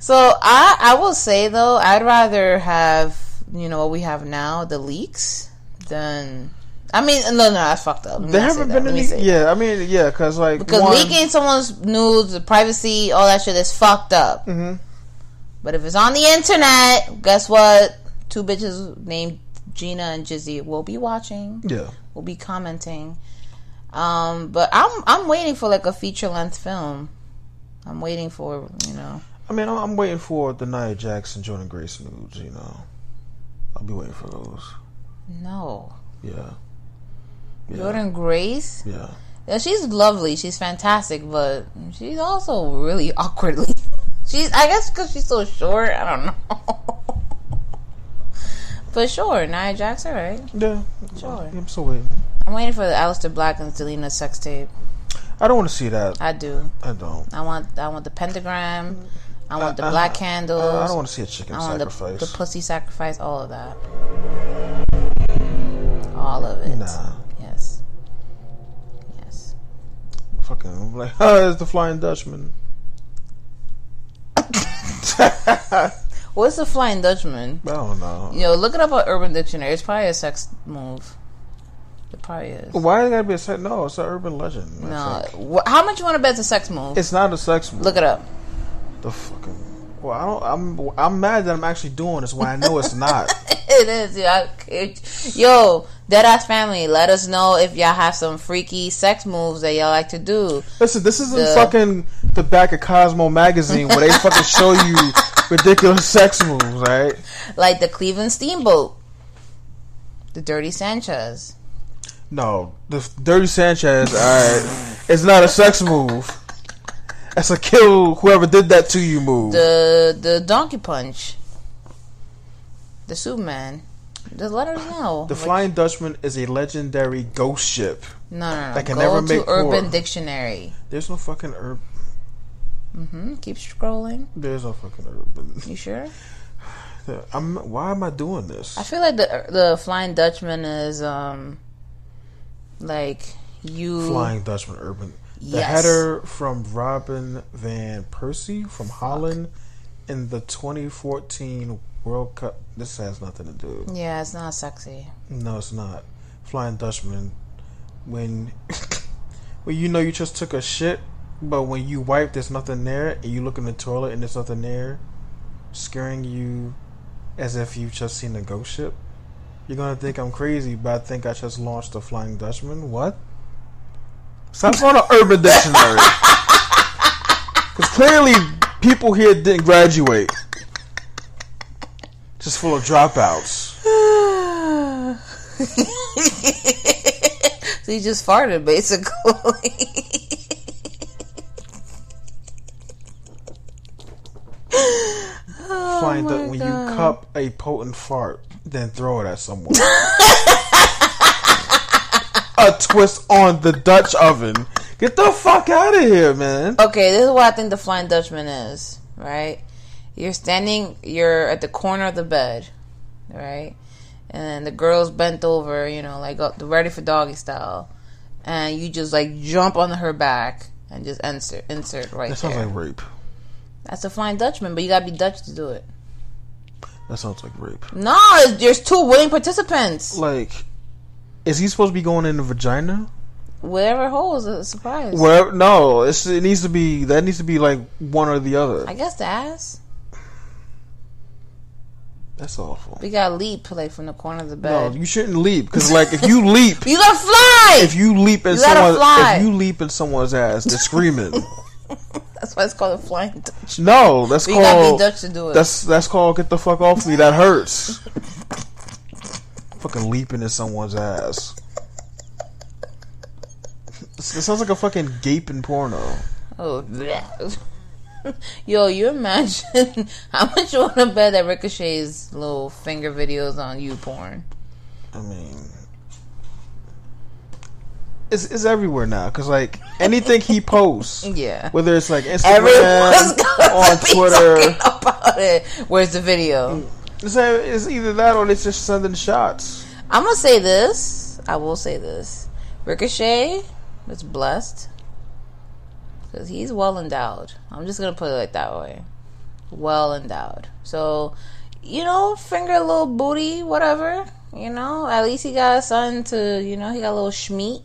So I I will say though I'd rather have you know what we have now the leaks than I mean no no I fucked up. Let there haven't been any. Yeah, I mean, yeah, because like because one, leaking someone's nudes, the privacy, all that shit is fucked up. Mhm. But if it's on the internet, guess what? Two bitches named Gina and Jizzy will be watching. Yeah, Will be commenting. Um, but I'm I'm waiting for like a feature length film. I'm waiting for you know. I mean, I'm, waiting for the Nia Jackson, Jordynne Grace nudes. You know, I'll be waiting for those. No, Yeah, yeah, Jordynne Grace. yeah. Yeah, she's lovely. She's fantastic, but she's also really (laughs) awkwardly. She's, I guess, because she's so short. I don't know. (laughs) but sure, Nia Jax, all right. Yeah, Sure. I'm still waiting. I'm waiting for the Aleister Black and Zelina sex tape. I don't want to see that. I do. I don't. I want. I want the pentagram. I want the I- black I- candles. I don't want to see a chicken I want the, sacrifice. the pussy sacrifice. All of that. All of it. Nah, Yes. Yes. fucking I'm like, (laughs) oh, it's the Flying Dutchman. (laughs) What's the Flying Dutchman? I don't know. Yo, look it up on Urban Dictionary. It's probably a sex move. It probably is. Why is it gotta be a sex? No, it's an urban legend. No, wh- how much you want to bet it's a sex move? it's not a sex. move. Look it up. The fucking. Well, I don't. I'm. I'm mad that I'm actually doing this when I know it's not. (laughs) it is, yeah. It- Yo, Deadass family, let us know if y'all have some freaky sex moves that y'all like to do. Listen, this isn't The- fucking the back of Cosmo magazine where they (laughs) fucking show you ridiculous sex moves, right? Like the Cleveland Steamboat, the Dirty Sanchez. No, the Dirty Sanchez. All right, it's not a sex move. That's a kill whoever did that to you move. The the donkey punch. The Superman. Just let us know. The Like, Flying Dutchman is a legendary ghost ship. no, no, no. that can Go never to make Urban war. Dictionary. There's no fucking herb. hmm Keep scrolling. There's no fucking urban. You sure? (sighs) I'm. Why am I doing this? I feel like the the Flying Dutchman is um like you Flying Dutchman urban. The Yes. header from Robin van Persie from Holland in the 2014 World Cup. This has nothing to do. Yeah, it's not sexy. No, it's not. Flying Dutchman. When (laughs) when you know you just took a shit, but when you wipe, there's nothing there, and you look in the toilet and there's nothing there, scaring you as if you've just seen a ghost ship. You're gonna think I'm crazy, but I think I just launched a Flying Dutchman. What? Stop on an Urban Dictionary. Because clearly, people here didn't graduate. Just full of dropouts. (laughs) so you just farted, basically. find Oh that when God. you cup a potent fart, then throw it at someone. (laughs) a twist on the Dutch oven. Get the fuck out of here, man. okay, this is what I think the Flying Dutchman is, right? You're standing, you're at the corner of the bed, right? And the girl's bent over, you know, like uh, up, ready for doggy style. And you just like jump on her back and just insert, insert right That sounds there. like rape. That's a Flying Dutchman, but you gotta be Dutch to do it. That sounds like rape. No, there's two willing participants. Like, is he supposed to be going in the vagina? Whatever hole is a surprise. Where? No, it's, it needs to be. That needs to be like one or the other. I guess the ass. That's awful. We gotta leap like from the corner of the bed. No, you shouldn't leap because, (laughs) like, if you leap, you gotta fly. if you leap in You fly. if you leap in someone's ass, they're (laughs) screaming. That's why it's called a flying Dutch. no, that's We gotta be called. Dutch to do it. That's that's called get the fuck off me. That hurts. (laughs) fucking leaping in someone's ass. It sounds like a fucking gaping porno. oh, (laughs) yo, you imagine (laughs) how much you want to bet that Ricochet's little finger videos on you porn? I mean, it's it's everywhere now. Cause like anything he (laughs) posts, Yeah. whether it's like Instagram on Twitter, about it. Where's the video? Mm. It's, it's either that or it's just sending shots. I'm gonna say this. I will say this. Ricochet is blessed because he's well endowed. I'm just gonna put it like that way. Well endowed. So, you know, finger a little booty, whatever. You know, at least he got a son to, you know, he got a little schmeat.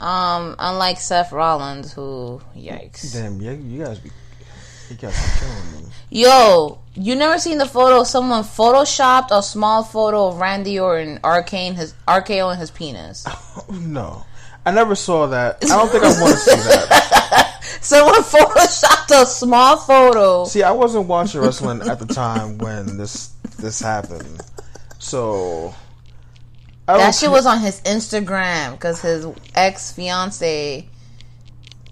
Um, unlike Seth Rollins, who, yikes. Damn, yeah, you guys be, you guys be killing me. Yo, you never seen the photo? Someone photoshopped a small photo of Randy Orton arcane his RKO in his penis. (laughs) No, I never saw that. I don't think I want to see (laughs) that. Someone photoshopped a small photo. See, I wasn't watching wrestling at the time when this this happened, so I That shit was on his Instagram because his ex fiance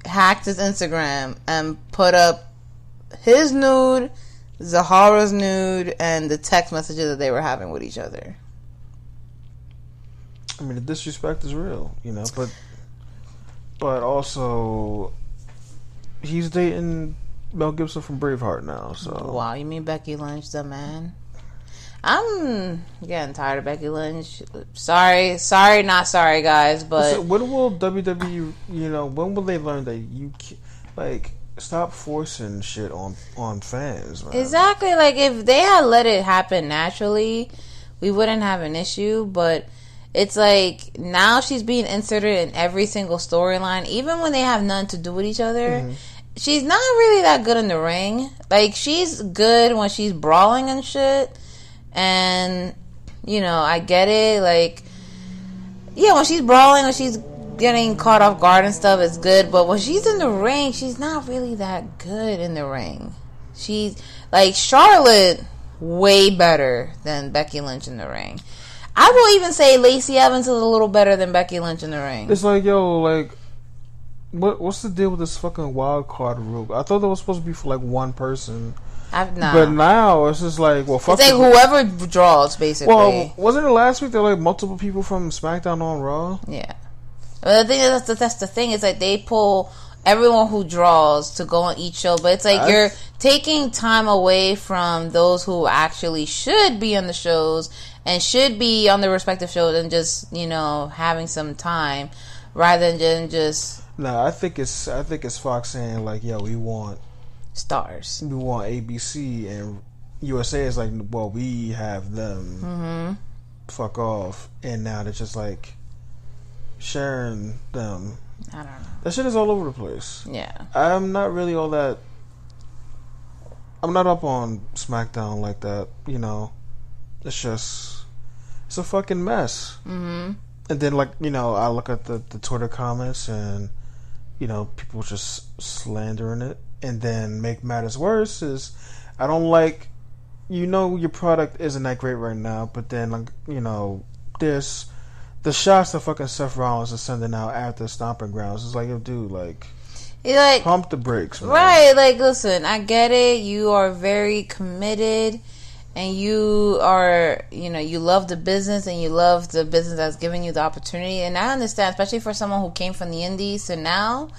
hacked his Instagram and put up his nude, Zahra's nude, and the text messages that they were having with each other. I mean, the disrespect is real, you know, but but also he's dating Mel Gibson from Braveheart now, so Wow, you mean Becky Lynch, the man? I'm getting tired of Becky Lynch. Sorry, sorry, not sorry, guys, but So when will WWE, you know, when will they learn that you like stop forcing shit on on fans, man? Exactly. Like if they had let it happen naturally, we wouldn't have an issue. But it's like now she's being inserted in every single storyline, even when they have none to do with each other. Mm-hmm. She's not really that good in the ring. Like she's good when she's brawling and shit. And you know, I get it. Like yeah, when she's brawling, when she's getting caught off guard and stuff, is good. But when she's in the ring, she's not really that good in the ring. She's like Charlotte, way better than Becky Lynch in the ring. I will even say Lacey Evans is a little better than Becky Lynch in the ring. It's like yo, like what what's the deal with this fucking wild card rule? I thought that was supposed to be for like one person, I've nah. but now it's just like well, fuck. it's like whoever draws, basically. well, wasn't it last week there were like multiple people from SmackDown on Raw? yeah. But the thing is, that's the, that's the thing is like they pull everyone who draws to go on each show, but it's like you're taking time away from those who actually should be on the shows and should be on the respective shows and just you know having some time rather than just No, I think it's I think it's Fox saying like, yo, we want stars. we want ABC and USA is like, well, we have them. Mm-hmm. Fuck off, and now they're just like sharing them. I don't know. That shit is all over the place. Yeah. I'm not really all that. I'm not up on SmackDown like that. You know, it's just it's a fucking mess. Mm-hmm. And then like you know, I look at the the Twitter comments and you know people just slandering it. And then make matters worse is I don't like. You know your product isn't that great right now, but then like you know there's the shots that fucking Seth Rollins is sending out after Stomping Grounds. is like, yo, dude, like like pump the brakes, man. Right, like listen, I get it. You are very committed and you are, you know, you love the business and you love the business that's giving you the opportunity. And I understand, especially for someone who came from the indies to now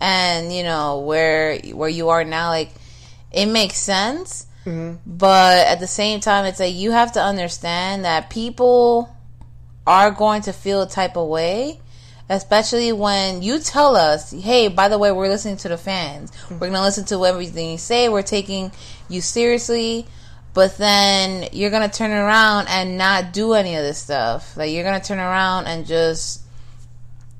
and, you know, where where you are now like it makes sense. Mhm. But at the same time, it's like you have to understand that people are going to feel a type of way, especially when you tell us, hey, by the way, we're listening to the fans. Mm-hmm. We're going to listen to everything you say. We're taking you seriously. But then you're going to turn around and not do any of this stuff. Like, you're going to turn around and just,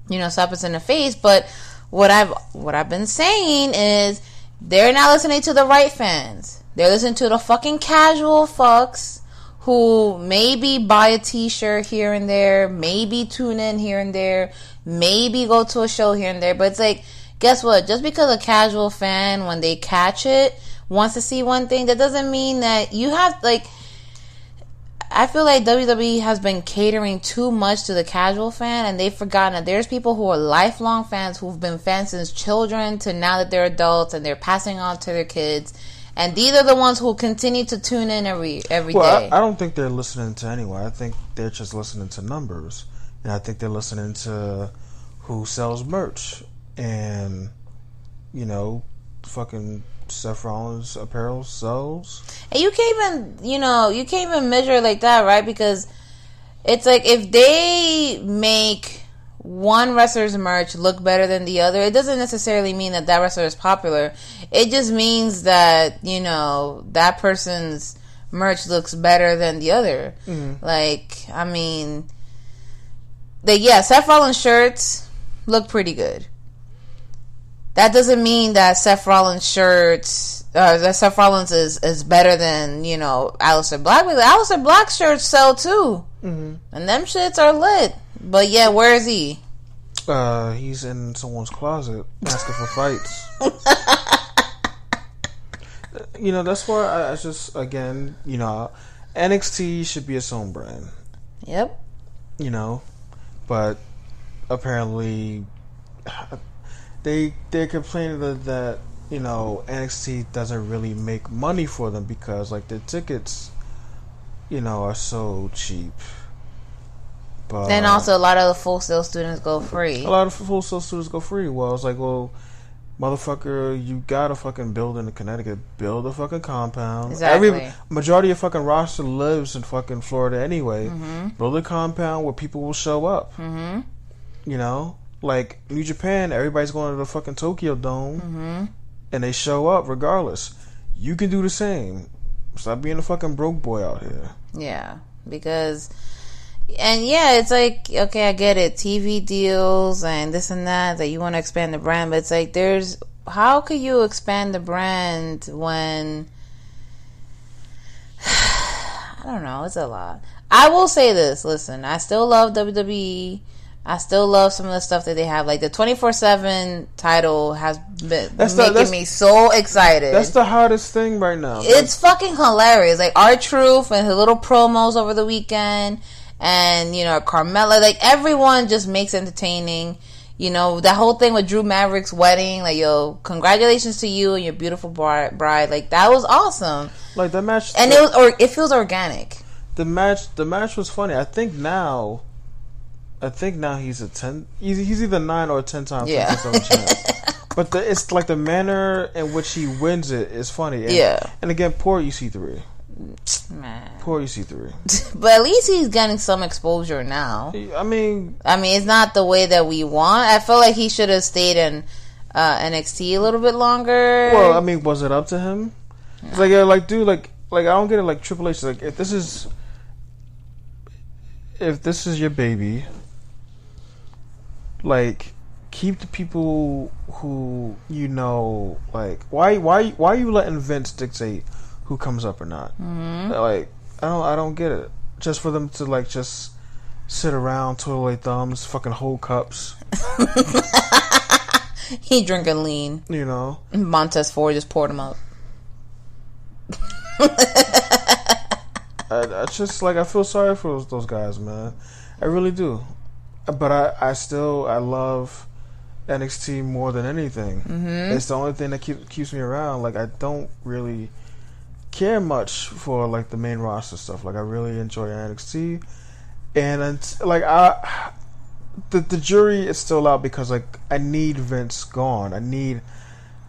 you know, slap us in the face. But what I've, what I've been saying is they're not listening to the right fans. They're listening to the fucking casual fucks who maybe buy a t-shirt here and there, maybe tune in here and there, maybe go to a show here and there. But it's like, guess what? Just because a casual fan, when they catch it, wants to see one thing, that doesn't mean that you have, like, I feel like WWE has been catering too much to the casual fan, and they've forgotten that there's people who are lifelong fans who've been fans since children to now that they're adults and they're passing on to their kids. And these are the ones who continue to tune in every every day. Well, I, I don't think they're listening to anyone. I think they're just listening to numbers, and I think they're listening to who sells merch, and you know, fucking Seth Rollins apparel sells. And you can't even, you know, you can't even measure it like that, right? Because it's like if they make one wrestler's merch look better than the other, it doesn't necessarily mean that that wrestler is popular. It just means that, you know, that person's merch looks better than the other. Like, I mean, the, yeah, Seth Rollins shirts look pretty good. That doesn't mean that Seth Rollins shirts, uh, that Seth Rollins is, is better than, you know, Aleister Black. Because Aleister Black shirts sell too. Mm-hmm. And them shits are lit. But yeah, where is he? Uh, he's in someone's closet asking for fights. (laughs) you know, that's why I, I just again, you know, NXT should be its own brand. Yep. you know, but apparently they they're complaining that, that you know NXT doesn't really make money for them because like the tickets, you know, are so cheap. But Then also a lot of the Full Sail students go free. a lot of Full Sail students go free. Well, it's like, well, motherfucker, you got a fucking building in Connecticut. Build a fucking compound. Exactly. Every majority of fucking roster lives in fucking Florida anyway. Mm-hmm. Build a compound where people will show up. Mm-hmm. You know, like New Japan, everybody's going to the fucking Tokyo Dome, Mm-hmm. and they show up regardless. You can do the same. Stop being a fucking broke boy out here. Yeah. Because and yeah, it's like okay, I get it. TV deals and this and that that you want to expand the brand, but it's like there's how could you expand the brand when (sighs) I don't know, it's a lot. I will say this, listen, I still love WWE. I still love some of the stuff that they have. Like the 24/7 title has been That's the- making that's- me so excited. That's the hottest thing right now. It's fucking hilarious. Like R-Truth and her little promos over the weekend, and you know Carmella. Like everyone just makes entertaining. You know, that whole thing with Drake Maverick's wedding, like, yo, congratulations to you and your beautiful bride. Like, that was awesome. Like that match, And the, it was, or it feels organic. the match. The match was funny. I think now, I think now he's a ten. He's, he's either nine or ten times Yeah. (laughs) But the, it's like the manner in which he wins it is funny. And, Yeah. And again, poor EC3. Man. Poor EC3. (laughs) But at least he's getting some exposure now. I mean, I mean, it's not the way that we want. I feel like he should have stayed in uh, NXT a little bit longer. well, I mean, was it up to him? It's like, yeah, like, dude, like, like I don't get it. Like Triple H, like, if this is, if this is your baby, like, keep the people who you know. Like, why, why, why are you letting Vince dictate who comes up or not? Mm-hmm. Like, I don't, I don't get it. Just for them to like just sit around, twiddle their thumbs, fucking hold cups, (laughs) he drinking lean. you know. Montez Ford just poured him out. I, I just like I feel sorry for those, those guys, man. I really do. But I, I still I love NXT more than anything. Mm-hmm. It's the only thing that keep, keeps me around. Like I don't really care much for like the main roster stuff. Like I really enjoy NXT, and like I the the jury is still out because like I need Vince gone. I need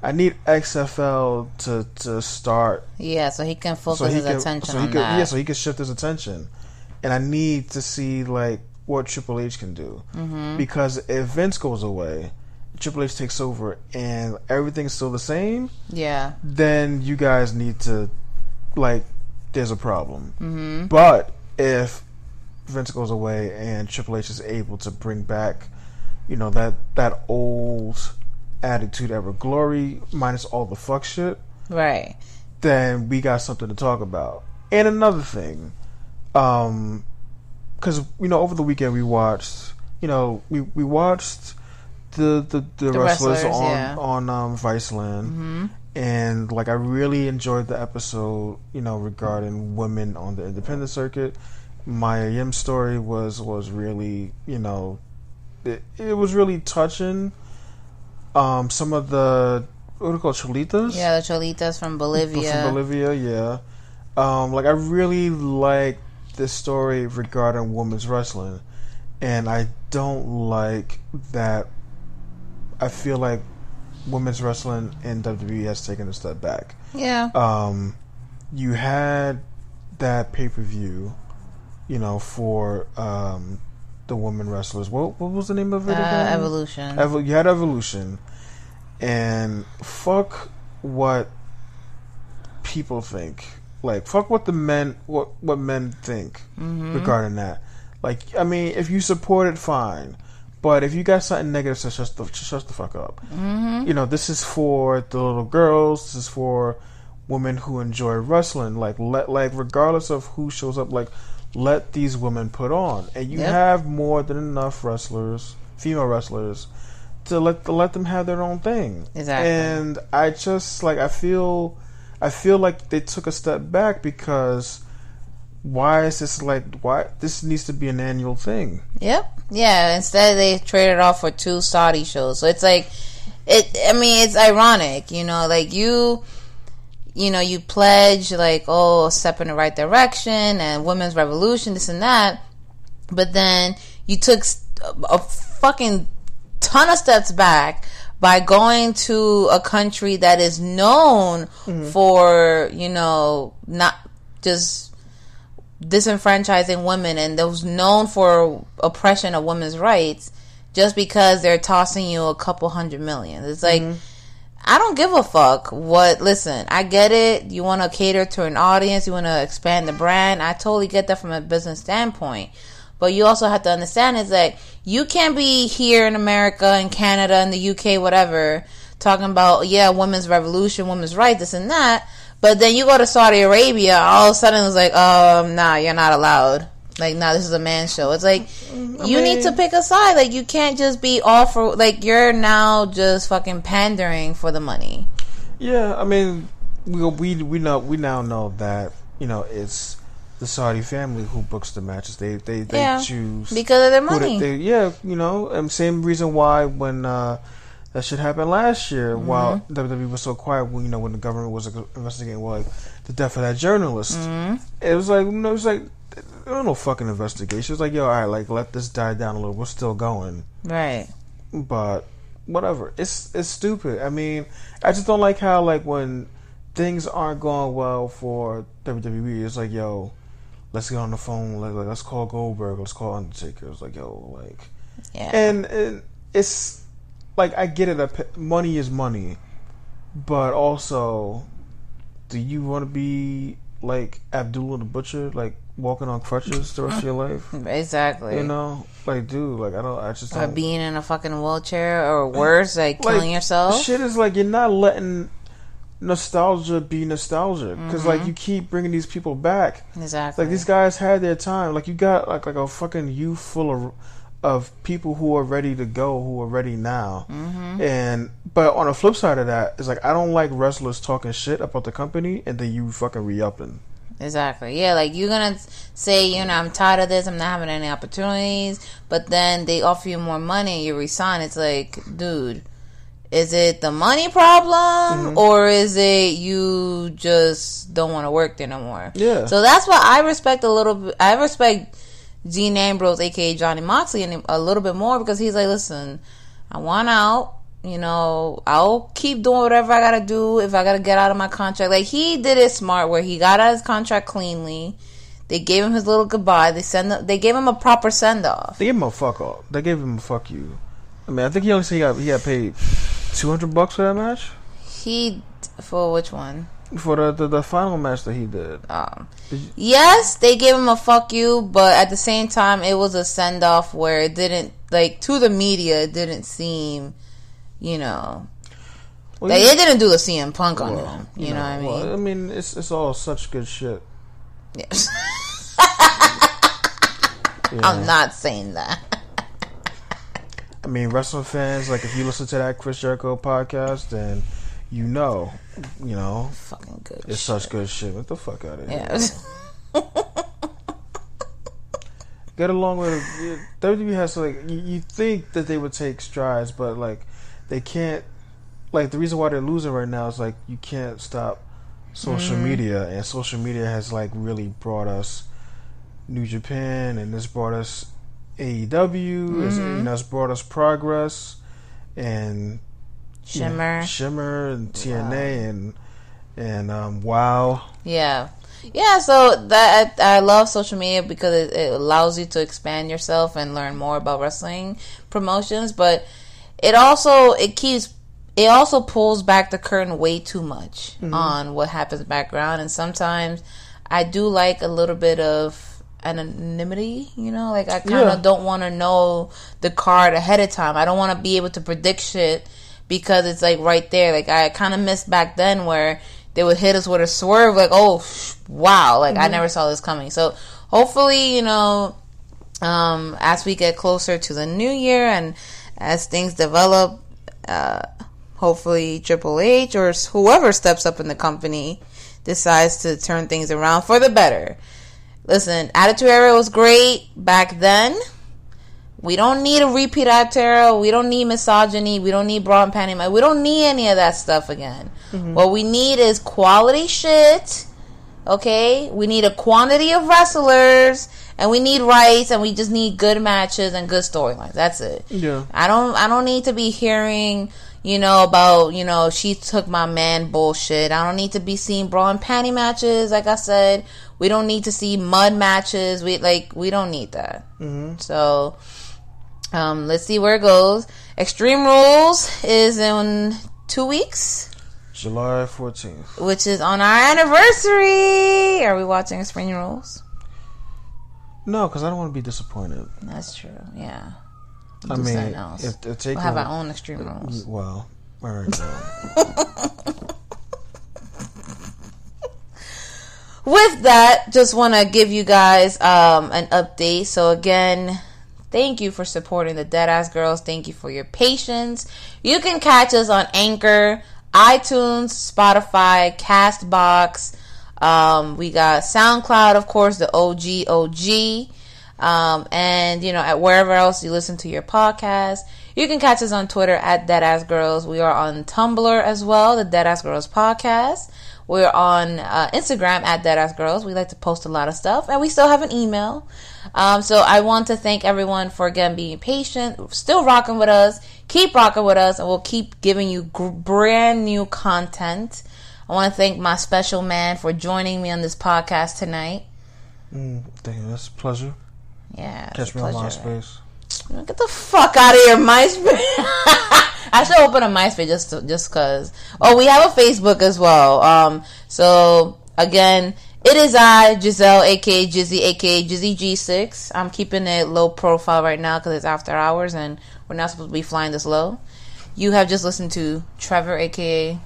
I need XFL to to start Yeah, so he can focus his attention so he on could, that. Yeah, so he can shift his attention, and I need to see like what Triple H can do Mm-hmm. because if Vince goes away, Triple H takes over, and everything's still the same, yeah. then you guys need to like there's a problem. Mm-hmm. But if Vince goes away and Triple H is able to bring back, you know that that old Attitude Era glory minus all the fuck shit Right. then we got something to talk about. And another thing, um, because you know over the weekend we watched, you know, we we watched the the, the, The wrestlers, wrestlers, on yeah. on um, Viceland, and like I really enjoyed the episode, you know, regarding women on the independent circuit. Mia Yim's story was was really, you know, it, it was really touching. Um, some of the what do you call cholitas? Yeah, the Cholitas from Bolivia. From Bolivia, yeah. Um, like I really like this story regarding women's wrestling, and I don't like that. I feel like women's wrestling in WWE has taken a step back. Yeah. Um, you had that pay per view, you know, for um, the women wrestlers. What what was the name of it? Uh, again? Evolution. Evo- you had Evolution, and fuck what people think. Like fuck what the men what what men think regarding that. Like I mean, if you support it, fine. But if you got something negative, so shut the shut the fuck up. Mm-hmm. You know, this is for the little girls. This is for women who enjoy wrestling. Like let like regardless of who shows up, like let these women put on. And you Yep. have more than enough wrestlers, female wrestlers, to let to let them have their own thing. Exactly. And I just like I feel I feel like they took a step back because why is this like why this needs to be an annual thing? Yep. Yeah. Instead, they traded off for two Saudi shows. So it's like, it. I mean, it's ironic, you know. Like you, you know, you pledge like, oh, step in the right direction and women's revolution, this and that, but then you took a fucking ton of steps back by going to a country that is known mm-hmm. for, you know, not just disenfranchising women and those known for oppression of women's rights just because they're tossing you a couple hundred million. It's like mm-hmm. I don't give a fuck what listen, I get it. You want to cater to an audience, you want to expand the brand. I totally get that from a business standpoint. But you also have to understand is that you can't be here in America in Canada in the UK whatever talking about yeah, women's revolution, women's rights, this and that. But then you go to Saudi Arabia, all of a sudden it's like, um, nah, you're not allowed. Like, nah, this is a man show. It's like you need to pick a side. Like, you can't just be all for like you're now just fucking pandering for the money. Yeah, I mean, we we we know we now know that you know it's the Saudi family who books the matches. They they, they Yeah. choose because of their money. they, they yeah you know and same reason why when uh, that should happen last year Mm-hmm. while WWE was so quiet when you know when the government was investigating well, like the death of that journalist. Mm-hmm. It was like no, it was like there was no fucking investigation. It was like yo, all right, like let this die down a little. We're still going, right. but whatever. It's it's stupid. I mean, I just don't like how like when things aren't going well for WWE, it's like yo. Let's get on the phone. Like, like, let's call Goldberg. Let's call Undertaker. It's like, yo, like, Yeah. and, and it's like I get it. that Money is money, but also, do you want to be like Abdullah the Butcher, like walking on crutches the rest of your life? (laughs) exactly. You know, like, dude, like I don't. I just or don't. being in a fucking wheelchair, or worse, like like, killing yourself. Shit is like you're not letting nostalgia be nostalgia because Mm-hmm. like you keep bringing these people back. Exactly. Like these guys had their time. Like you got like like a fucking youth full of of people who are ready to go, who are ready now. Mm-hmm. And but on the flip side of that, it's like I don't like wrestlers talking shit about the company and then you fucking re upping. Exactly. Yeah, like you're gonna say, you know, I'm tired of this. I'm not having any opportunities. But then they offer you more money. You resign. It's like, dude, is it the money problem or is it you just don't want to work there no more? Yeah. So that's why I respect a little. bit I respect Dean Ambrose, aka Johnny Moxley, and a little bit more because he's like, listen, I want out. You know, I'll keep doing whatever I gotta do if I gotta get out of my contract. Like he did it smart, where he got out of his contract cleanly. They gave him his little goodbye. They send. They gave him a proper send off. They gave him a fuck off. They gave him a fuck you. I mean, I think he only said he got he got paid two hundred bucks for that match He for which one? For the, the the final match that he did. Um, Did you- yes, they gave him a fuck you, but at the same time, it was a send off where it didn't like to the media. It didn't seem, you know, Well, like they didn't do the CM Punk on well, him. You, know, what I mean? well, I mean, it's it's all such good shit. Yes. you (laughs) I'm not saying that. I mean, wrestling fans, like if you listen to that Chris Jericho podcast, then you know, you know, Fucking good. it's shit. such good shit. What the fuck out of here? Yeah. (laughs) Get along with it. WWE has to, like you, you think that they would take strides, but like they can't. Like the reason why they're losing right now is like you can't stop social Mm-hmm. media, and social media has like really brought us New Japan, and this brought us AEW. It's, Mm-hmm. you know, it's brought us progress and you know, Shimmer. Shimmer, and TNA, and and um, Wow. Yeah. Yeah, so that I, I love social media because it, it allows you to expand yourself and learn more about wrestling promotions, but it also it keeps it also pulls back the curtain way too much on what happens background and sometimes I do like a little bit of anonymity, you know, like I kind of Yeah. don't want to know the card ahead of time. I don't want to be able to predict shit because it's like right there. Like I kind of missed back then where they would hit us with a swerve, like oh wow, like I never saw this coming. So hopefully, you know, um, as we get closer to the new year and as things develop, uh, hopefully Triple H or whoever steps up in the company decides to turn things around for the better. Listen, Attitude Era was great back then. We don't need a repeat Attitude Era. We don't need misogyny. We don't need bra and panty. match. We don't need any of that stuff again. What we need is quality shit. Okay, we need a quantity of wrestlers, and we need rights, and we just need good matches and good storylines. That's it. Yeah. I don't. I don't need to be hearing, you know, about you know she took my man bullshit. I don't need to be seeing bra and panty matches. Like I said, we don't need to see mud matches. We like we don't need that. Mm-hmm. So, um, let's see where it goes. Extreme Rules is in two weeks July fourteenth. which is on our anniversary. Are we watching Extreme Rules? No, because I don't want to be disappointed. That's true. Yeah. I mean, if, if take We'll have our own Extreme Rules. Well, all right. well. (laughs) With that, just want to give you guys um, an update. So again, thank you for supporting the Deadass Girls. Thank you for your patience. You can catch us on Anchor, iTunes, Spotify, Castbox, Um, we got SoundCloud, of course, the OG OG. Um, and you know, at wherever else you listen to your podcast, you can catch us on Twitter at Deadass Girls. We are on Tumblr as well, the Deadass Girls podcast. We're on uh, Instagram at Deadass Girls. We like to post a lot of stuff, and we still have an email. Um, so I want to thank everyone for again being patient, still rocking with us. Keep rocking with us, and we'll keep giving you gr- brand new content. I want to thank my special man for joining me on this podcast tonight. Mm, thank you. That's a pleasure. Yeah, Catch me on. MySpace. Get the fuck out of here, MySpace. (laughs) I should open a MySpace just to, just cause. Oh, we have a Facebook as well. Um, so again, it is I, Giselle, aka Jizzy, aka Jizzy G6. I'm keeping it low profile right now because it's after hours and we're not supposed to be flying this low. You have just listened to Trevor, aka.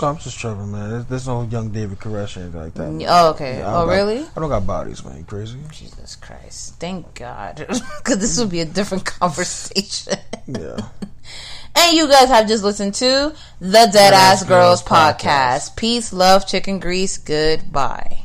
Oh, I'm just Trevor, man. There's, no young David Koresh or anything like that. man. Oh, okay. Yeah, oh, got- really? I don't got bodies, man. You crazy? Jesus Christ. Thank God. (laughs) Because this would be a different (laughs) conversation. Yeah. (laughs) And you guys have just listened to the Deadass Girls podcast. Peace, love, chicken grease. Goodbye.